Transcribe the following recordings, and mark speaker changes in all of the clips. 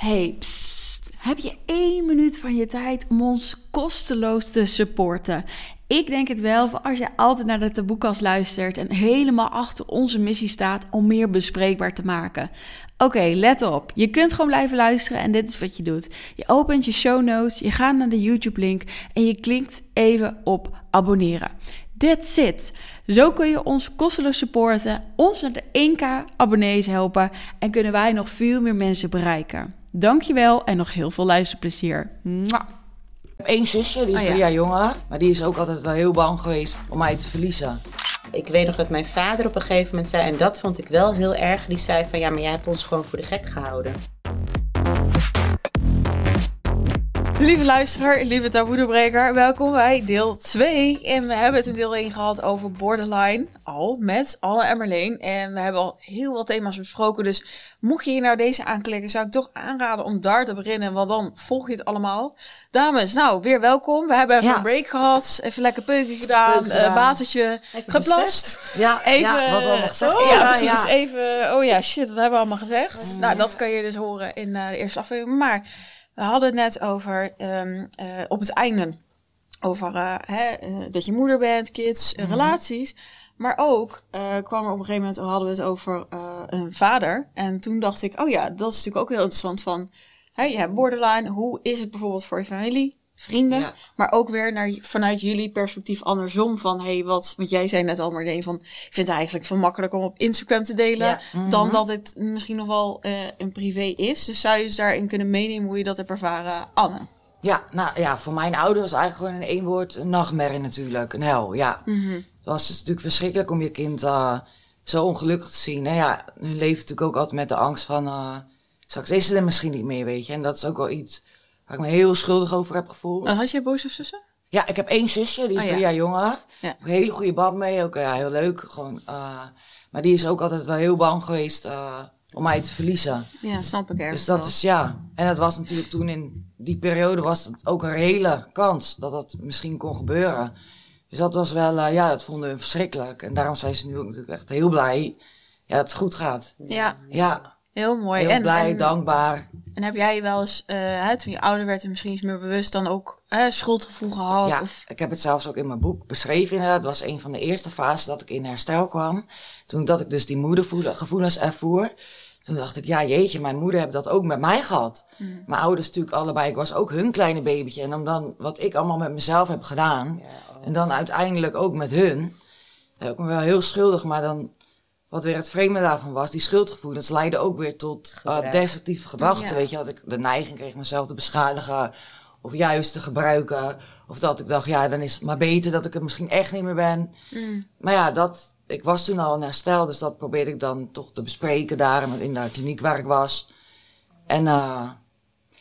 Speaker 1: Hey. Heb je één minuut van je tijd om ons kosteloos te supporten? Ik denk het wel, voor als je altijd naar de taboekast luistert en helemaal achter onze missie staat om meer bespreekbaar te maken. Oké, let op. Je kunt gewoon blijven luisteren en dit is wat je doet. Je opent je show notes, je gaat naar de YouTube-link en je klikt even op abonneren. That's it. Zo kun je ons kosteloos supporten, ons naar de 1k abonnees helpen en kunnen wij nog veel meer mensen bereiken. Dankjewel en nog heel veel luisterplezier. Mwah.
Speaker 2: Ik heb één zusje, die is
Speaker 1: Oh,
Speaker 2: drie
Speaker 1: ja.
Speaker 2: jaar jonger. Maar die is ook altijd wel heel bang geweest om mij te verliezen.
Speaker 3: Ik weet nog dat mijn vader op een gegeven moment zei, en dat vond ik wel heel erg, die zei van ja, maar jij hebt ons gewoon voor de gek gehouden.
Speaker 1: Lieve luisteraar, lieve taboedebreker, welkom bij deel 2. En we hebben het in deel 1 gehad over borderline, al met Anne en Marleen. En we hebben al heel wat thema's besproken, dus mocht je hier nou deze aanklikken, zou ik toch aanraden om daar te beginnen, want dan volg je het allemaal. Dames, nou, weer welkom. We hebben even
Speaker 2: Ja.
Speaker 1: een break gehad, even lekker peuken gedaan,
Speaker 2: gedaan.
Speaker 1: eh, watertje
Speaker 3: Even
Speaker 1: geplast.
Speaker 2: Ja,
Speaker 1: Even,
Speaker 2: ja, wat we allemaal gezegd
Speaker 1: oh, ja, precies. Even, oh ja, shit, dat hebben we allemaal gezegd. nou, dat kan je dus horen in eh, de eerste aflevering. Maar we hadden het net over, ehm, eh, op het einde, over eh, hè, eh, dat je moeder bent, kids,
Speaker 2: Mhm.
Speaker 1: relaties. Maar ook kwam er op een gegeven moment, hadden we het over een vader. En toen dacht ik, oh ja, dat is natuurlijk ook heel interessant van, hè, je hebt borderline. Hoe is het bijvoorbeeld voor je familie? Vrienden,
Speaker 2: Ja.
Speaker 1: maar ook weer naar, vanuit jullie perspectief andersom van, hey, wat, want jij zei net al, Marleen, van, ik vind het eigenlijk veel makkelijker om op Instagram te delen,
Speaker 3: Ja.
Speaker 1: dan dat het misschien nog wel eh, een privé is. Dus zou je eens daarin kunnen meenemen hoe je dat hebt ervaren, Anne?
Speaker 2: Ja, nou ja, voor mijn ouders was eigenlijk gewoon in één woord een nachtmerrie natuurlijk. Een hel, ja. Het was dus natuurlijk verschrikkelijk om je kind eh, zo ongelukkig te zien. En ja, hun leeft natuurlijk ook altijd met de angst van... eh, straks is ze er misschien niet meer, weet je. En dat is ook wel iets waar ik me heel schuldig over heb gevoeld.
Speaker 1: Uh, had jij boos of zussen?
Speaker 2: Ja, ik heb één zusje, die is
Speaker 1: Oh, ja.
Speaker 2: drie jaar jonger.
Speaker 1: Ja.
Speaker 2: Ja. Een hele goede band mee, ook ja, heel leuk. Gewoon, eh, maar die is ook altijd wel heel bang geweest eh, om mij te verliezen.
Speaker 1: Ja, snap ik ergens
Speaker 2: Dus dat
Speaker 1: wel.
Speaker 2: is ja. En dat was natuurlijk toen in die periode was het ook een reële kans dat dat misschien kon gebeuren. Dus dat was wel, eh, ja, dat vonden we verschrikkelijk. En daarom zijn ze nu ook natuurlijk echt heel blij ja, dat het goed gaat.
Speaker 1: Ja,
Speaker 2: Ja,
Speaker 1: heel mooi.
Speaker 2: heel
Speaker 1: en,
Speaker 2: blij,
Speaker 1: en,
Speaker 2: dankbaar.
Speaker 1: En heb jij wel eens, eh, hè, toen je ouder werd en misschien iets meer bewust, dan ook hè, schuldgevoel gehad?
Speaker 2: Ja,
Speaker 1: Of,
Speaker 2: ik heb het zelfs ook in mijn boek beschreven inderdaad. Het was een van de eerste fases dat ik in herstel kwam. Toen dat ik dus die moedergevoelens ervoer. Toen dacht ik, ja jeetje, mijn moeder heeft dat ook met mij gehad. Mijn ouders natuurlijk allebei. Ik was ook hun kleine babytje. En om dan wat ik allemaal met mezelf heb gedaan. En dan uiteindelijk ook met hun. Heb ik me wel heel schuldig. Maar dan, wat weer het vreemde daarvan was, die schuldgevoelens leidden ook weer tot uh, destructieve gedachten.
Speaker 1: Ja.
Speaker 2: Weet je, dat ik de neiging kreeg mezelf te beschadigen. Of juist te gebruiken. Of dat ik dacht, ja, dan is het maar beter dat ik het misschien echt niet meer ben.
Speaker 1: Mm.
Speaker 2: Maar ja, dat, ik was toen al in herstel, dus dat probeerde ik dan toch te bespreken daar in de kliniek waar ik was. En eh,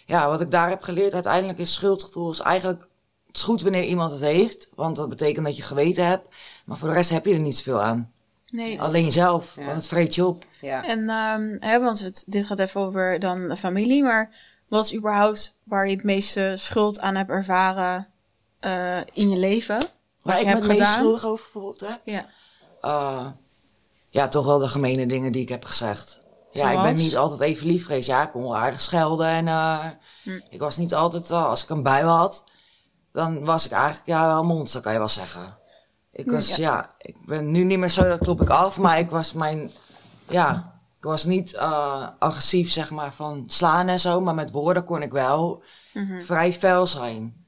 Speaker 2: ja, wat ik daar heb geleerd uiteindelijk is schuldgevoel is eigenlijk, het is goed wanneer iemand het heeft, want dat betekent dat je geweten hebt. Maar voor de rest heb je er niet zoveel aan.
Speaker 1: Nee.
Speaker 2: Alleen jezelf,
Speaker 3: Ja.
Speaker 2: want het vreet je op.
Speaker 3: Ja.
Speaker 1: En ehm, hè, want het, dit gaat even over dan de familie, maar wat is überhaupt waar je het meeste schuld aan hebt ervaren eh, in je leven?
Speaker 2: Waar
Speaker 1: je
Speaker 2: ik me
Speaker 1: hebt
Speaker 2: het meest schuldig over gevoeld heb,
Speaker 1: Ja.
Speaker 2: eh, ja, toch wel de gemene dingen die ik heb gezegd. Ja, ik ben niet altijd even lief geweest. Ja, ik kon wel aardig schelden en eh,
Speaker 1: Hm.
Speaker 2: ik was niet altijd, als ik een bui had, dan was ik eigenlijk ja, wel een monster, kan je wel zeggen. Ik was, ja. ik ben nu niet meer zo, dat klop ik af, maar ik was mijn, ja, ik was niet eh, agressief, zeg maar, van slaan en zo, maar met woorden kon ik wel vrij fel zijn.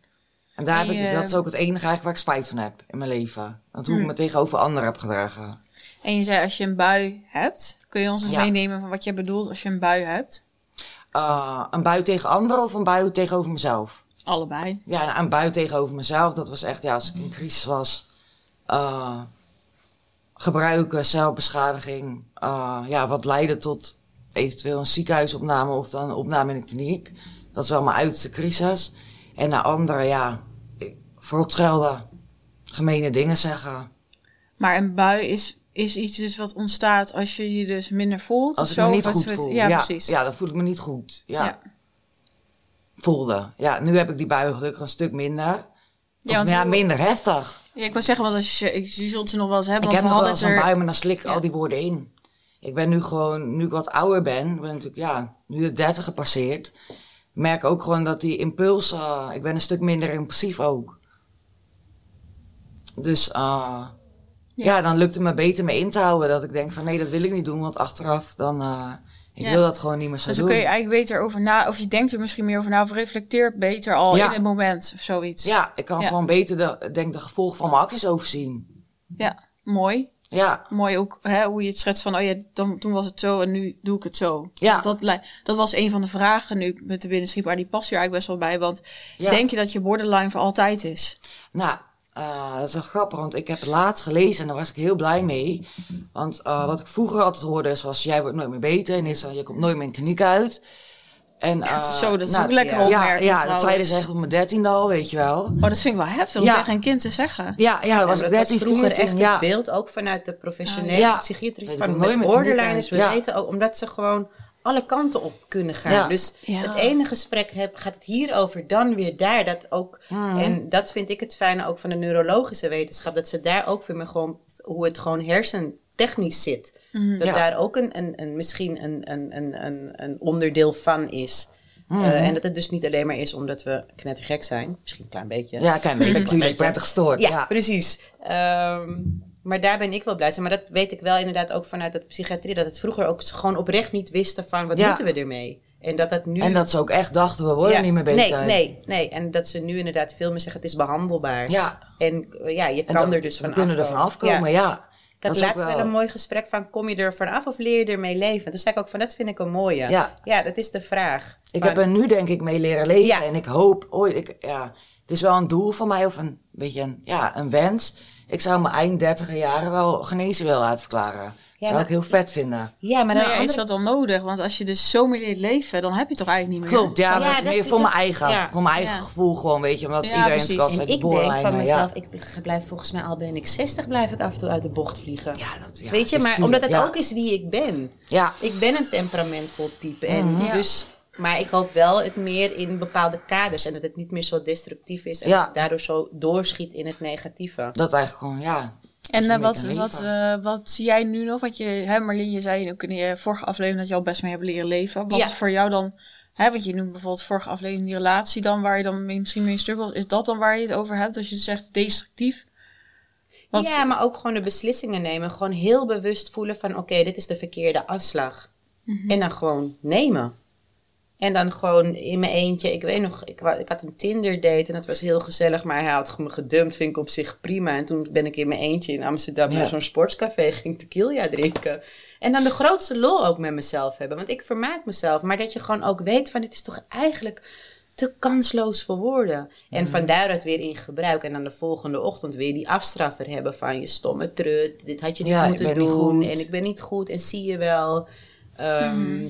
Speaker 2: En daar
Speaker 1: Mhm.
Speaker 2: Heb ik, dat is ook het enige eigenlijk waar ik spijt van heb in mijn leven. Want hoe ik me tegenover anderen heb gedragen.
Speaker 1: En je zei als je een bui hebt, kun je ons eens
Speaker 2: Ja.
Speaker 1: meenemen van wat jij bedoelt als je een bui hebt?
Speaker 2: Eh, een bui tegen anderen of een bui tegenover mezelf?
Speaker 1: Allebei.
Speaker 2: Ja, nou, een bui tegenover mezelf, dat was echt, ja, als ik in crisis was. Eh, gebruiken, zelfbeschadiging. eh, ja, wat leidde tot eventueel een ziekenhuisopname of dan een opname in de kliniek. Dat is wel mijn uiterste crisis. En naar anderen, ja, ik- verrot schelden. Gemene dingen zeggen.
Speaker 1: Maar een bui is, is iets dus wat ontstaat als je je dus minder voelt.
Speaker 2: Als
Speaker 1: of
Speaker 2: ik
Speaker 1: zo,
Speaker 2: me niet
Speaker 1: of
Speaker 2: goed voel.
Speaker 1: Ja, precies.
Speaker 2: Ja, dan voel ik me niet goed. Ja.
Speaker 1: Ja.
Speaker 2: Voelde. Ja, nu heb ik die bui gelukkig een stuk minder.
Speaker 1: Ja,
Speaker 2: Ja, minder heftig.
Speaker 1: Ja, ik wil zeggen, want als je, je zult ze nog wel eens hebben.
Speaker 2: ik heb
Speaker 1: want
Speaker 2: nog
Speaker 1: we
Speaker 2: wel eens een
Speaker 1: er...
Speaker 2: bui, maar dan slik ik
Speaker 1: Ja.
Speaker 2: al die woorden in. ik ben nu gewoon, nu ik wat ouder ben, ben natuurlijk, ja, nu de 30 gepasseerd, merk ook gewoon dat die impuls, eh, ik ben een stuk minder impulsief ook. Dus, eh, ja. dan lukt het me beter me in te houden. Dat ik denk van nee, dat wil ik niet doen, want achteraf dan, eh, ik
Speaker 1: Ja.
Speaker 2: wil dat gewoon niet meer zo
Speaker 1: Dus dan
Speaker 2: doen.
Speaker 1: kun je eigenlijk beter over na, of je denkt er misschien meer over na, of reflecteert beter al
Speaker 2: Ja.
Speaker 1: in het moment of zoiets.
Speaker 2: Ja, ik kan
Speaker 1: Ja.
Speaker 2: gewoon beter de, denk de gevolgen van mijn acties overzien.
Speaker 1: Ja, mooi.
Speaker 2: Ja,
Speaker 1: Mooi ook hè, hoe je het schetst van, oh ja, dan, toen was het zo en nu doe ik het zo.
Speaker 2: Ja.
Speaker 1: Dat, dat was een van de vragen nu met de maar die past hier eigenlijk best wel bij. Want denk je dat je borderline voor altijd is?
Speaker 2: Nou, eh, dat is wel grappig, want ik heb het laatst gelezen en daar was ik heel blij mee. Want eh, wat ik vroeger altijd hoorde is, was jij wordt nooit meer beter en is dan, je komt nooit meer in kliniek uit. En, eh,
Speaker 1: Zo, dat is
Speaker 2: nou,
Speaker 1: ook lekker
Speaker 2: ja,
Speaker 1: opmerking
Speaker 2: Ja, dat
Speaker 1: trouwens.
Speaker 2: zeiden ze echt op mijn dertiende al, weet je wel.
Speaker 1: Oh, dat vind ik wel heftig om
Speaker 2: Ja.
Speaker 1: tegen een kind te zeggen.
Speaker 2: Ja, ja, dat was
Speaker 3: Ja,
Speaker 2: ik
Speaker 3: dat
Speaker 2: 13,
Speaker 3: vroeger
Speaker 2: 14,
Speaker 3: echt
Speaker 2: ja.
Speaker 3: het beeld, ook vanuit de professionele
Speaker 2: Ja.
Speaker 3: psychiatrie, van met borderliners. We
Speaker 2: kliniek uit.
Speaker 3: weten ook, omdat ze gewoon alle kanten op kunnen gaan.
Speaker 2: Ja.
Speaker 3: Dus
Speaker 1: Ja.
Speaker 3: het ene gesprek heb, gaat het hier over, dan weer daar. Dat ook,
Speaker 2: Mhm.
Speaker 3: En dat vind ik het fijne ook van de neurologische wetenschap, dat ze daar ook weer me gewoon, hoe het gewoon hersentechnisch zit. Dat
Speaker 2: Ja.
Speaker 3: daar ook een, een, een, misschien een, een, een, een, onderdeel van is.
Speaker 2: Mhm.
Speaker 3: Eh, en dat het dus niet alleen maar is omdat we knettergek zijn. Misschien een klein beetje.
Speaker 2: Ja, beetje,
Speaker 3: Een
Speaker 2: natuurlijk,
Speaker 3: beetje.
Speaker 2: prettig gestoord.
Speaker 3: Ja,
Speaker 2: Ja,
Speaker 3: precies. Ehm, maar daar ben ik wel blij mee. Maar dat weet ik wel inderdaad ook vanuit de psychiatrie. Dat het vroeger ook gewoon oprecht niet wisten van wat
Speaker 2: Ja.
Speaker 3: moeten we ermee. En dat dat nu...
Speaker 2: En dat ze ook echt dachten, we worden
Speaker 3: Ja,
Speaker 2: niet meer beter.
Speaker 3: Nee, nee, nee. En dat ze nu inderdaad veel meer zeggen, het is behandelbaar.
Speaker 2: Ja,
Speaker 3: En eh, ja, je kan er dus
Speaker 2: we
Speaker 3: van
Speaker 2: kunnen er
Speaker 3: afkomen.
Speaker 2: van afkomen,
Speaker 3: Ja.
Speaker 2: ja.
Speaker 3: Ik had laatst wel... een mooi gesprek van, kom je er vanaf of leer je ermee leven? Toen zei ik ook van, dat vind ik een mooie.
Speaker 2: Ja.
Speaker 3: ja dat is de vraag.
Speaker 2: Ik
Speaker 3: Van-
Speaker 2: heb er nu denk ik mee leren leven. En ik hoop ooit, ik, ja, het is wel een doel van mij of een beetje een, ja, een wens. Ik zou mijn eind dertiger jaren wel genezen willen uitverklaren.
Speaker 3: Ja,
Speaker 2: zou
Speaker 3: maar-
Speaker 2: ik heel vet vinden.
Speaker 3: Ja, maar dan
Speaker 1: ja, is dat dan nodig? Want als je dus zo meer leert leven, dan heb je toch eigenlijk niet meer.
Speaker 2: Klopt, ja,
Speaker 3: Ja,
Speaker 2: maar het is
Speaker 3: dat-
Speaker 2: meer voor
Speaker 3: dat-
Speaker 2: mijn eigen,
Speaker 3: ja.
Speaker 2: voor mijn eigen
Speaker 1: Ja.
Speaker 2: gevoel gewoon, weet je. Omdat
Speaker 1: Ja,
Speaker 2: iedereen het uit
Speaker 3: ik
Speaker 2: de
Speaker 3: denk van mezelf,
Speaker 2: ja.
Speaker 3: ik blijf volgens mij al ben ik 60, blijf ik af en toe uit de bocht vliegen.
Speaker 2: Ja, dat, ja,
Speaker 3: Weet je,
Speaker 2: is
Speaker 3: maar
Speaker 2: tuurlijk,
Speaker 3: omdat het
Speaker 2: ja.
Speaker 3: ook is wie ik ben.
Speaker 2: Ja,
Speaker 3: Ik ben een temperamentvol type. En
Speaker 2: Mhm.
Speaker 3: Dus, maar ik hoop wel het meer in bepaalde kaders. En dat het niet meer zo destructief is. En
Speaker 2: Ja.
Speaker 3: daardoor zo doorschiet in het negatieve.
Speaker 2: dat eigenlijk gewoon, ja.
Speaker 1: En eh, wat, wat, eh, wat zie jij nu nog? Want je, hè, Marlien, je zei ook in je vorige aflevering dat je al best mee hebt leren leven. Wat
Speaker 3: Ja.
Speaker 1: is voor jou dan, hè, want je noemt bijvoorbeeld vorige aflevering die relatie dan, waar je dan mee- misschien mee struggelt. Is dat dan waar je het over hebt als je zegt destructief? Wat-
Speaker 3: Ja, maar ook gewoon de beslissingen nemen. Gewoon heel bewust voelen van oké, dit is de verkeerde afslag.
Speaker 1: Mhm.
Speaker 3: En dan gewoon nemen. En dan gewoon in mijn eentje. Ik weet nog, ik, ik had een Tinder date en dat was heel gezellig. Maar hij had me gedumpt, vind ik op zich prima. En toen ben ik in mijn eentje in Amsterdam
Speaker 2: Ja.
Speaker 3: naar zo'n sportscafé, ging tequila drinken. En dan de grootste lol ook met mezelf hebben. Want ik vermaak mezelf. Maar dat je gewoon ook weet van dit is toch eigenlijk te kansloos voor woorden. En van daaruit weer in gebruik. En dan de volgende ochtend weer die afstraffer hebben van je stomme trut. Dit had je niet
Speaker 2: Ja, ik
Speaker 3: moeten
Speaker 2: ben niet
Speaker 3: doen.
Speaker 2: goed.
Speaker 3: En ik ben niet goed. En zie je wel. Ehm,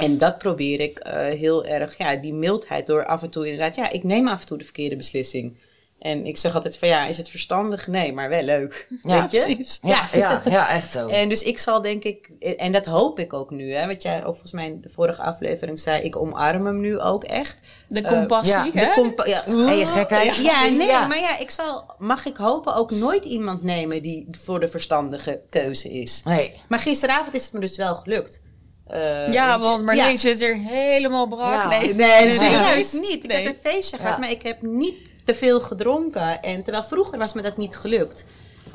Speaker 3: En dat probeer ik eh, heel erg, ja, die mildheid door af en toe inderdaad, ja, ik neem af en toe de verkeerde beslissing. En ik zeg altijd van ja, is het verstandig? Nee, maar wel leuk.
Speaker 2: Ja,
Speaker 3: Weet je?
Speaker 1: precies.
Speaker 2: Ja, ja, ja, echt zo.
Speaker 3: En dus ik zal denk ik, en dat hoop ik ook nu, hè, wat jij ook volgens mij in de vorige aflevering zei, ik omarm hem nu ook echt.
Speaker 1: De
Speaker 3: Eh,
Speaker 1: compassie,
Speaker 2: ja,
Speaker 1: hè?
Speaker 3: De compa- ja,
Speaker 2: En je gekheid.
Speaker 3: ja, nee,
Speaker 2: Ja.
Speaker 3: maar ja, ik zal, mag ik hopen, ook nooit iemand nemen die voor de verstandige keuze is.
Speaker 2: Nee,
Speaker 3: Maar gisteravond is het me dus wel gelukt. Eh,
Speaker 1: ja, want Marleen
Speaker 3: ja.
Speaker 1: zit er helemaal brak.
Speaker 2: Ja.
Speaker 1: Nee,
Speaker 3: Nee, nee,
Speaker 1: nee,
Speaker 3: niet. Ik
Speaker 1: Nee.
Speaker 3: heb een feestje gehad,
Speaker 2: Ja.
Speaker 3: maar ik heb niet te veel gedronken. En terwijl vroeger was me dat niet gelukt.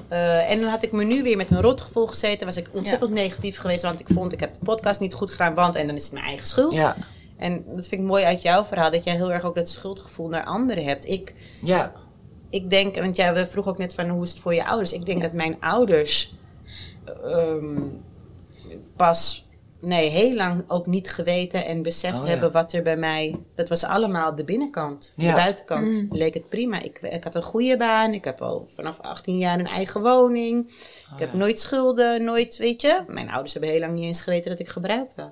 Speaker 3: Eh, en dan had ik me nu weer met een rotgevoel gezeten. Was ik ontzettend negatief geweest, want ik vond ik heb de podcast niet goed gedaan. Want en dan is het mijn eigen schuld.
Speaker 2: ja,
Speaker 3: En dat vind ik mooi uit jouw verhaal, dat jij heel erg ook dat schuldgevoel naar anderen hebt. Ik,
Speaker 2: ja.
Speaker 3: ik denk, want jij we vroeg ook net van hoe is het voor je ouders? Ik denk dat mijn ouders ehm, pas nee, heel lang ook niet geweten en beseft
Speaker 2: Oh, ja.
Speaker 3: hebben wat er bij mij. Dat was allemaal de binnenkant. De
Speaker 2: Ja.
Speaker 3: buitenkant
Speaker 1: Mm.
Speaker 3: leek het prima. Ik, ik had een goede baan. Ik heb al vanaf 18 jaar een eigen woning. ik heb
Speaker 2: ja.
Speaker 3: nooit schulden, nooit, weet je. Mijn ouders hebben heel lang niet eens geweten dat ik gebruikte.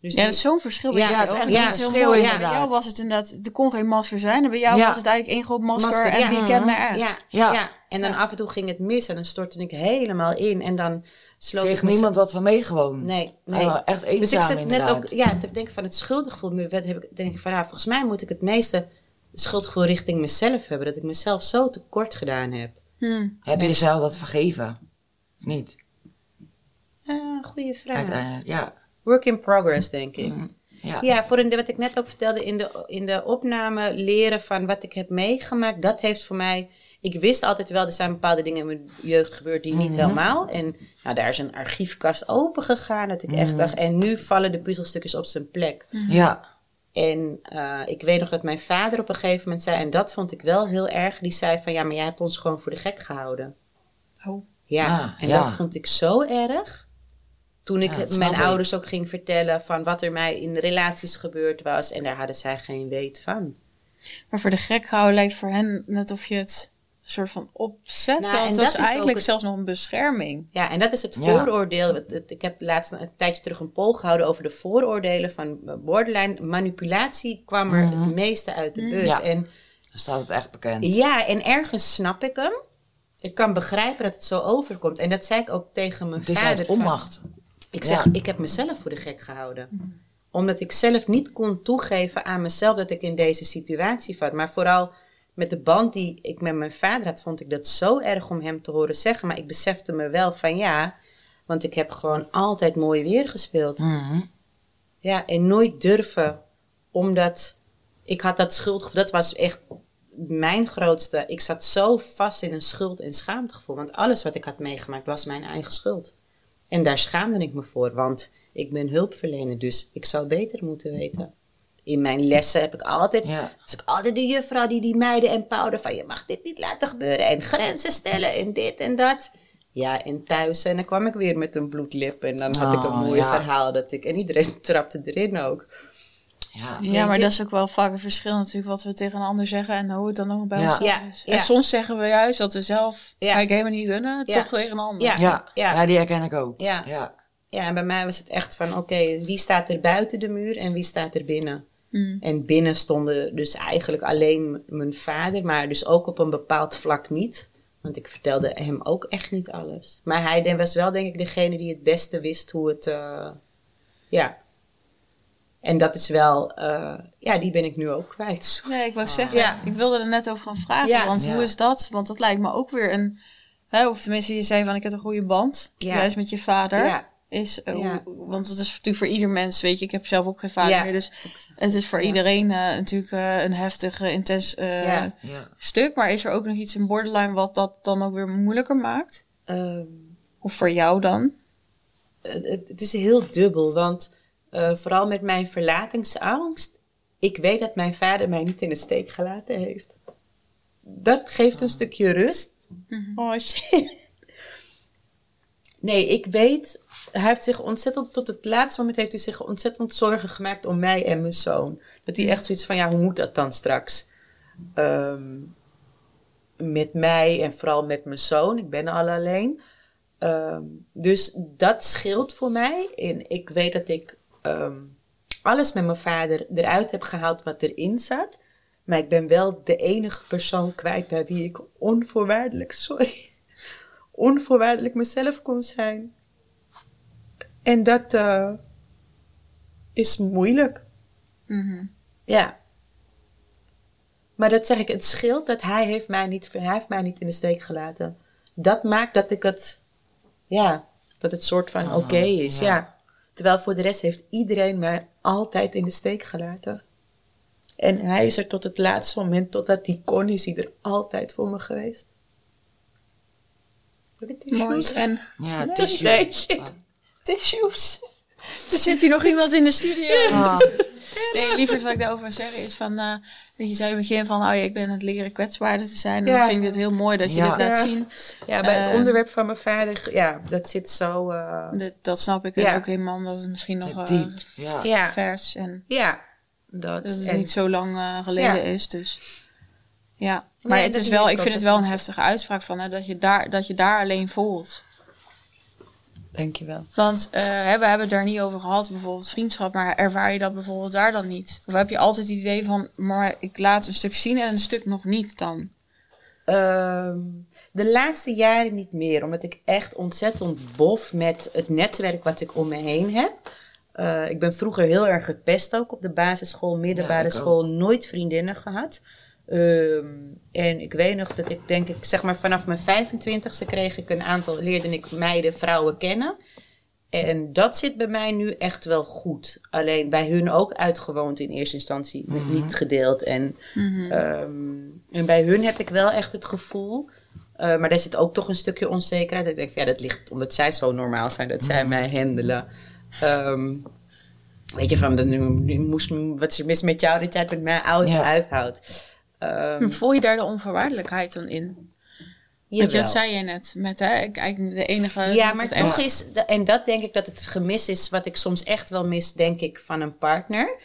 Speaker 3: Dus
Speaker 1: Ja,
Speaker 3: die-
Speaker 1: dat is zo'n verschil.
Speaker 3: Ja, is
Speaker 1: Dat
Speaker 3: een
Speaker 1: is heel mooi. Ja, bij jou was het inderdaad, er kon geen masker zijn. En bij jou
Speaker 2: Ja.
Speaker 1: was het eigenlijk één groot masker,
Speaker 3: Masker,
Speaker 1: en
Speaker 3: ja.
Speaker 1: wie kent mij echt.
Speaker 3: Ja,
Speaker 2: Ja.
Speaker 3: ja. en dan
Speaker 1: Ja.
Speaker 3: af en toe ging het mis en dan stortte ik helemaal in. En dan sloot
Speaker 2: Kreeg niemand wat van mee gewoon.
Speaker 3: Nee, nee.
Speaker 2: Oh, echt eenzaam
Speaker 3: dus ik zit net ook ja, te denken van het schuldgevoel. Heb ik, denk ik van, ja, volgens mij moet ik het meeste schuldgevoel richting mezelf hebben. Dat ik mezelf zo tekort gedaan heb.
Speaker 1: Hmm.
Speaker 2: Heb je jezelf dat vergeven? Niet.
Speaker 3: Uh, goeie vraag.
Speaker 2: Uiteindelijk, ja.
Speaker 3: Work in progress, denk ik.
Speaker 2: Mm, ja.
Speaker 3: Ja, voor een, wat ik net ook vertelde in de, in de opname, leren van wat ik heb meegemaakt, dat heeft voor mij. Ik wist altijd wel, er zijn bepaalde dingen in mijn jeugd gebeurd die niet
Speaker 2: Mhm.
Speaker 3: helemaal. En nou, daar is een archiefkast open gegaan. Dat ik echt
Speaker 2: Mhm.
Speaker 3: dacht, en nu vallen de puzzelstukjes op zijn plek.
Speaker 2: Ja.
Speaker 3: En eh, ik weet nog dat mijn vader op een gegeven moment zei, en dat vond ik wel heel erg, die zei van ja, maar jij hebt ons gewoon voor de gek gehouden.
Speaker 1: Oh.
Speaker 3: Ja,
Speaker 2: Ah,
Speaker 3: en
Speaker 2: ja.
Speaker 3: dat vond ik zo erg. Toen ik
Speaker 2: Ja,
Speaker 3: mijn
Speaker 2: ik.
Speaker 3: ouders ook ging vertellen van wat er mij in relaties gebeurd was. En daar hadden zij geen weet van.
Speaker 1: Maar voor de gek houden lijkt voor hen net of je het soort van opzet.
Speaker 3: Nou, en
Speaker 1: het
Speaker 3: dat
Speaker 1: was eigenlijk
Speaker 3: het-
Speaker 1: zelf nog een bescherming.
Speaker 3: Ja, en dat is het
Speaker 2: Ja.
Speaker 3: vooroordeel. Het- het- Ik heb laatst een tijdje terug een poll gehouden over de vooroordelen van borderline. Manipulatie kwam er
Speaker 2: Mhm.
Speaker 3: het meeste uit de bus.
Speaker 2: Ja.
Speaker 3: En
Speaker 2: Dan staat het echt bekend.
Speaker 3: ja, en ergens snap ik hem. Ik kan begrijpen dat het zo overkomt. En dat zei ik ook tegen mijn
Speaker 2: Het is
Speaker 3: vader.
Speaker 2: uit
Speaker 3: van-
Speaker 2: onmacht.
Speaker 3: Ik zeg,
Speaker 2: Ja.
Speaker 3: ik heb mezelf voor de gek gehouden. Omdat ik zelf niet kon toegeven aan mezelf dat ik in deze situatie zat. Maar vooral met de band die ik met mijn vader had, vond ik dat zo erg om hem te horen zeggen. Maar ik besefte me wel van ja, want ik heb gewoon altijd mooi weer gespeeld.
Speaker 2: Mhm.
Speaker 3: Ja, en nooit durven, omdat ik had dat schuldgevoel. Dat was echt mijn grootste. Ik zat zo vast in een schuld- en schaamtegevoel. Want alles wat ik had meegemaakt was mijn eigen schuld. En daar schaamde ik me voor, want ik ben hulpverlener, dus ik zou beter moeten weten. In mijn lessen heb ik altijd,
Speaker 2: Ja.
Speaker 3: was ik altijd de juffrouw die die meiden empowerde van je mag dit niet laten gebeuren en grenzen stellen en dit en dat. Ja, en thuis en dan kwam ik weer met een bloedlip en dan had ik een
Speaker 2: Oh,
Speaker 3: mooi
Speaker 2: ja.
Speaker 3: verhaal dat ik en iedereen trapte erin ook.
Speaker 2: Ja.
Speaker 1: Ja, maar dat is ook wel vaak een verschil natuurlijk wat we tegen een ander zeggen en hoe het dan ook bij
Speaker 2: Ja.
Speaker 1: onszelf
Speaker 3: Ja,
Speaker 1: is.
Speaker 3: ja.
Speaker 1: En soms zeggen we juist dat we zelf
Speaker 3: Ja.
Speaker 1: eigenlijk helemaal niet kunnen,
Speaker 3: Ja.
Speaker 1: toch tegen een ander.
Speaker 3: Ja.
Speaker 2: Ja.
Speaker 3: Ja.
Speaker 2: Ja. die herken ik ook.
Speaker 3: Ja.
Speaker 2: Ja.
Speaker 3: Ja, en bij mij was het echt van oké, wie staat er buiten de muur en wie staat er binnen?
Speaker 1: Mm.
Speaker 3: En binnen stonden dus eigenlijk alleen mijn vader, maar dus ook op een bepaald vlak niet. Want ik vertelde hem ook echt niet alles. Maar hij was wel denk ik degene die het beste wist hoe het, eh, ja. En dat is wel, eh, ja, die ben ik nu ook kwijt.
Speaker 1: Nee, ik wou zeggen,
Speaker 3: Ja.
Speaker 1: ik wilde er net over gaan vragen,
Speaker 3: Ja.
Speaker 1: want
Speaker 2: Ja.
Speaker 1: hoe is dat? Want dat lijkt me ook weer een, hè, of tenminste je zei van ik heb een goede band,
Speaker 3: Ja.
Speaker 1: juist met je vader.
Speaker 3: Ja,
Speaker 1: Is, eh,
Speaker 3: Ja.
Speaker 1: hoe- want het is natuurlijk voor ieder mens, weet je, ik heb zelf ook geen vader
Speaker 3: Ja.
Speaker 1: meer, dus het is voor
Speaker 3: Ja.
Speaker 1: iedereen eh, natuurlijk eh, een heftig, intens eh, stuk. Maar is er ook nog iets in borderline wat dat dan ook weer moeilijker maakt?
Speaker 3: Ehm,
Speaker 1: Of voor jou dan?
Speaker 3: het, het- is heel dubbel, want eh, vooral met mijn verlatingsangst, ik weet dat mijn vader mij niet in de steek gelaten heeft. Dat geeft een stukje rust.
Speaker 1: Oh shit.
Speaker 3: Nee, ik weet, hij heeft zich ontzettend, tot het laatste moment heeft hij zich ontzettend zorgen gemaakt om mij en mijn zoon. Dat hij echt zoiets van, ja, hoe moet dat dan straks? Ehm, met mij en vooral met mijn zoon, ik ben al alleen. Ehm, dus dat scheelt voor mij. En ik weet dat ik ehm, alles met mijn vader eruit heb gehaald wat erin zat. Maar ik ben wel de enige persoon kwijt bij wie ik onvoorwaardelijk, sorry, onvoorwaardelijk mezelf kon zijn. En dat eh, is moeilijk.
Speaker 1: Mhm.
Speaker 3: Ja. Maar dat zeg ik, het scheelt dat hij heeft mij niet, hij heeft mij niet in de steek gelaten. Dat maakt dat ik het, ja, dat het soort van oké is,
Speaker 2: ja.
Speaker 3: ja. Terwijl voor de rest heeft iedereen mij altijd in de steek gelaten. En hij is er tot het laatste moment, totdat hij kon, is hij er altijd voor me geweest.
Speaker 1: Mooi. En
Speaker 2: Ja,
Speaker 3: Nee, nee, shit.
Speaker 1: Tissues. Er zit hier nog iemand in de studio.
Speaker 2: Ah.
Speaker 1: Nee, liever wat ik daarover wil zeggen is van... eh, dat je zei in het begin van... Oh ja, ik ben het leren kwetsbaarder te zijn. En
Speaker 3: Ja.
Speaker 1: dan vind ik het heel mooi dat je
Speaker 2: Ja.
Speaker 1: dit laat zien.
Speaker 3: Ja, bij het
Speaker 1: Eh,
Speaker 3: onderwerp van mijn vader, ja, dat zit zo... eh,
Speaker 1: Dat, dat snap ik
Speaker 3: Ja.
Speaker 1: ook helemaal. Omdat het misschien nog eh,
Speaker 2: Diep.
Speaker 1: Vers en
Speaker 3: ja, dat.
Speaker 1: dat het
Speaker 3: en-
Speaker 1: niet zo lang geleden
Speaker 3: Ja.
Speaker 1: is. Dus ja, maar
Speaker 3: Nee,
Speaker 1: het
Speaker 3: dat
Speaker 1: is wel,
Speaker 3: ik
Speaker 1: vind het
Speaker 3: dat
Speaker 1: wel een heftige uitspraak van hè, dat, je daar, dat je daar alleen voelt.
Speaker 3: Dankjewel.
Speaker 1: Want eh, hè, we hebben het daar niet over gehad, bijvoorbeeld vriendschap, maar ervaar je dat bijvoorbeeld daar dan niet? Of heb je altijd het idee van, maar ik laat een stuk zien en een stuk nog niet dan?
Speaker 3: Ehm, de laatste jaren niet meer, omdat ik echt ontzettend bof met het netwerk wat ik om me heen heb. Eh, ik ben vroeger heel erg gepest ook op de basisschool, middelbare
Speaker 2: Ja,
Speaker 3: school, nooit vriendinnen gehad. Ehm, en ik weet nog dat ik denk ik, zeg maar vanaf mijn 25ste kreeg ik een aantal, leerde ik meiden, vrouwen kennen. En dat zit bij mij nu echt wel goed. Alleen bij hun ook uitgewoond in eerste instantie, met niet gedeeld. En, ehm, en bij hun heb ik wel echt het gevoel, eh, maar daar zit ook toch een stukje onzekerheid. Ik denk, ja, dat ligt omdat zij zo normaal zijn, dat zij mij handelen. Ehm, weet je, van, de, nu, nu moest, wat is er mis met jou dat jij het met mij
Speaker 2: Ja.
Speaker 3: uithoudt? Ehm,
Speaker 1: Voel je daar de onvoorwaardelijkheid dan in? Want dat zei je net, met hè, eigenlijk de enige...
Speaker 3: Ja, maar toch
Speaker 1: echt-
Speaker 3: is, en dat denk ik dat het gemis is, wat ik soms echt wel mis, denk ik, van een partner.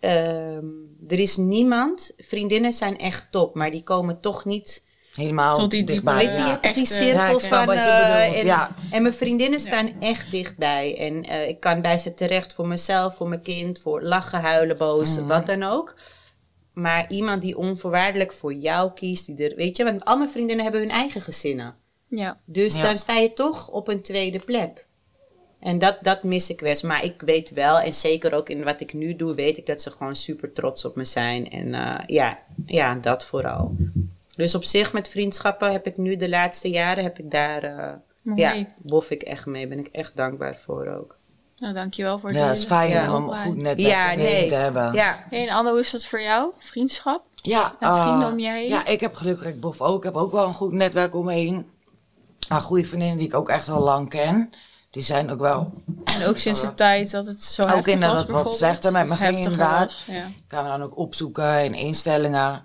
Speaker 3: Ehm, er is niemand, vriendinnen zijn echt top, maar die komen toch niet,
Speaker 2: Helemaal
Speaker 1: Tot die
Speaker 2: dichtbij.
Speaker 3: weet
Speaker 2: ja.
Speaker 3: die
Speaker 1: Echte-
Speaker 3: cirkel
Speaker 2: Ja, ik snap
Speaker 3: van, eh, en,
Speaker 2: ja.
Speaker 3: en mijn vriendinnen staan echt dichtbij. En eh, ik kan bij ze terecht voor mezelf, voor mijn kind, voor lachen, huilen, boos,
Speaker 2: Mhm.
Speaker 3: wat dan ook. Maar iemand die onvoorwaardelijk voor jou kiest, die er, weet je, want al mijn vriendinnen hebben hun eigen gezinnen.
Speaker 1: Ja.
Speaker 3: Dus
Speaker 2: Ja.
Speaker 3: dan sta je toch op een tweede plek. En dat, dat mis ik wel eens. Maar ik weet wel, en zeker ook in wat ik nu doe, weet ik dat ze gewoon super trots op me zijn. En eh, ja, ja, dat vooral. Dus op zich met vriendschappen heb ik nu de laatste jaren, heb ik daar, eh, ja, bof ik echt mee. Ben ik echt dankbaar voor ook.
Speaker 1: Nou, dankjewel voor
Speaker 2: Ja,
Speaker 1: die
Speaker 2: het is fijn
Speaker 3: Ja.
Speaker 2: om een goed netwerk
Speaker 3: Ja, nee.
Speaker 2: te hebben.
Speaker 3: Ja,
Speaker 1: Hey, en Anne, hoe is dat voor jou? Vriendschap?
Speaker 2: Ja,
Speaker 1: Met
Speaker 2: eh,
Speaker 1: vrienden om je heen?
Speaker 2: Ja, ik heb gelukkig, ik bof ook. Ik heb ook wel een goed netwerk om me heen. Maar goede vriendinnen die ik ook echt al lang ken. Die zijn ook wel,
Speaker 1: En ook sinds de tijd dat het zo
Speaker 2: Ook
Speaker 1: heftig
Speaker 2: inderdaad
Speaker 1: was
Speaker 2: wat slechter met me ging inderdaad.
Speaker 1: was, Ja.
Speaker 2: we dan ook opzoeken in instellingen.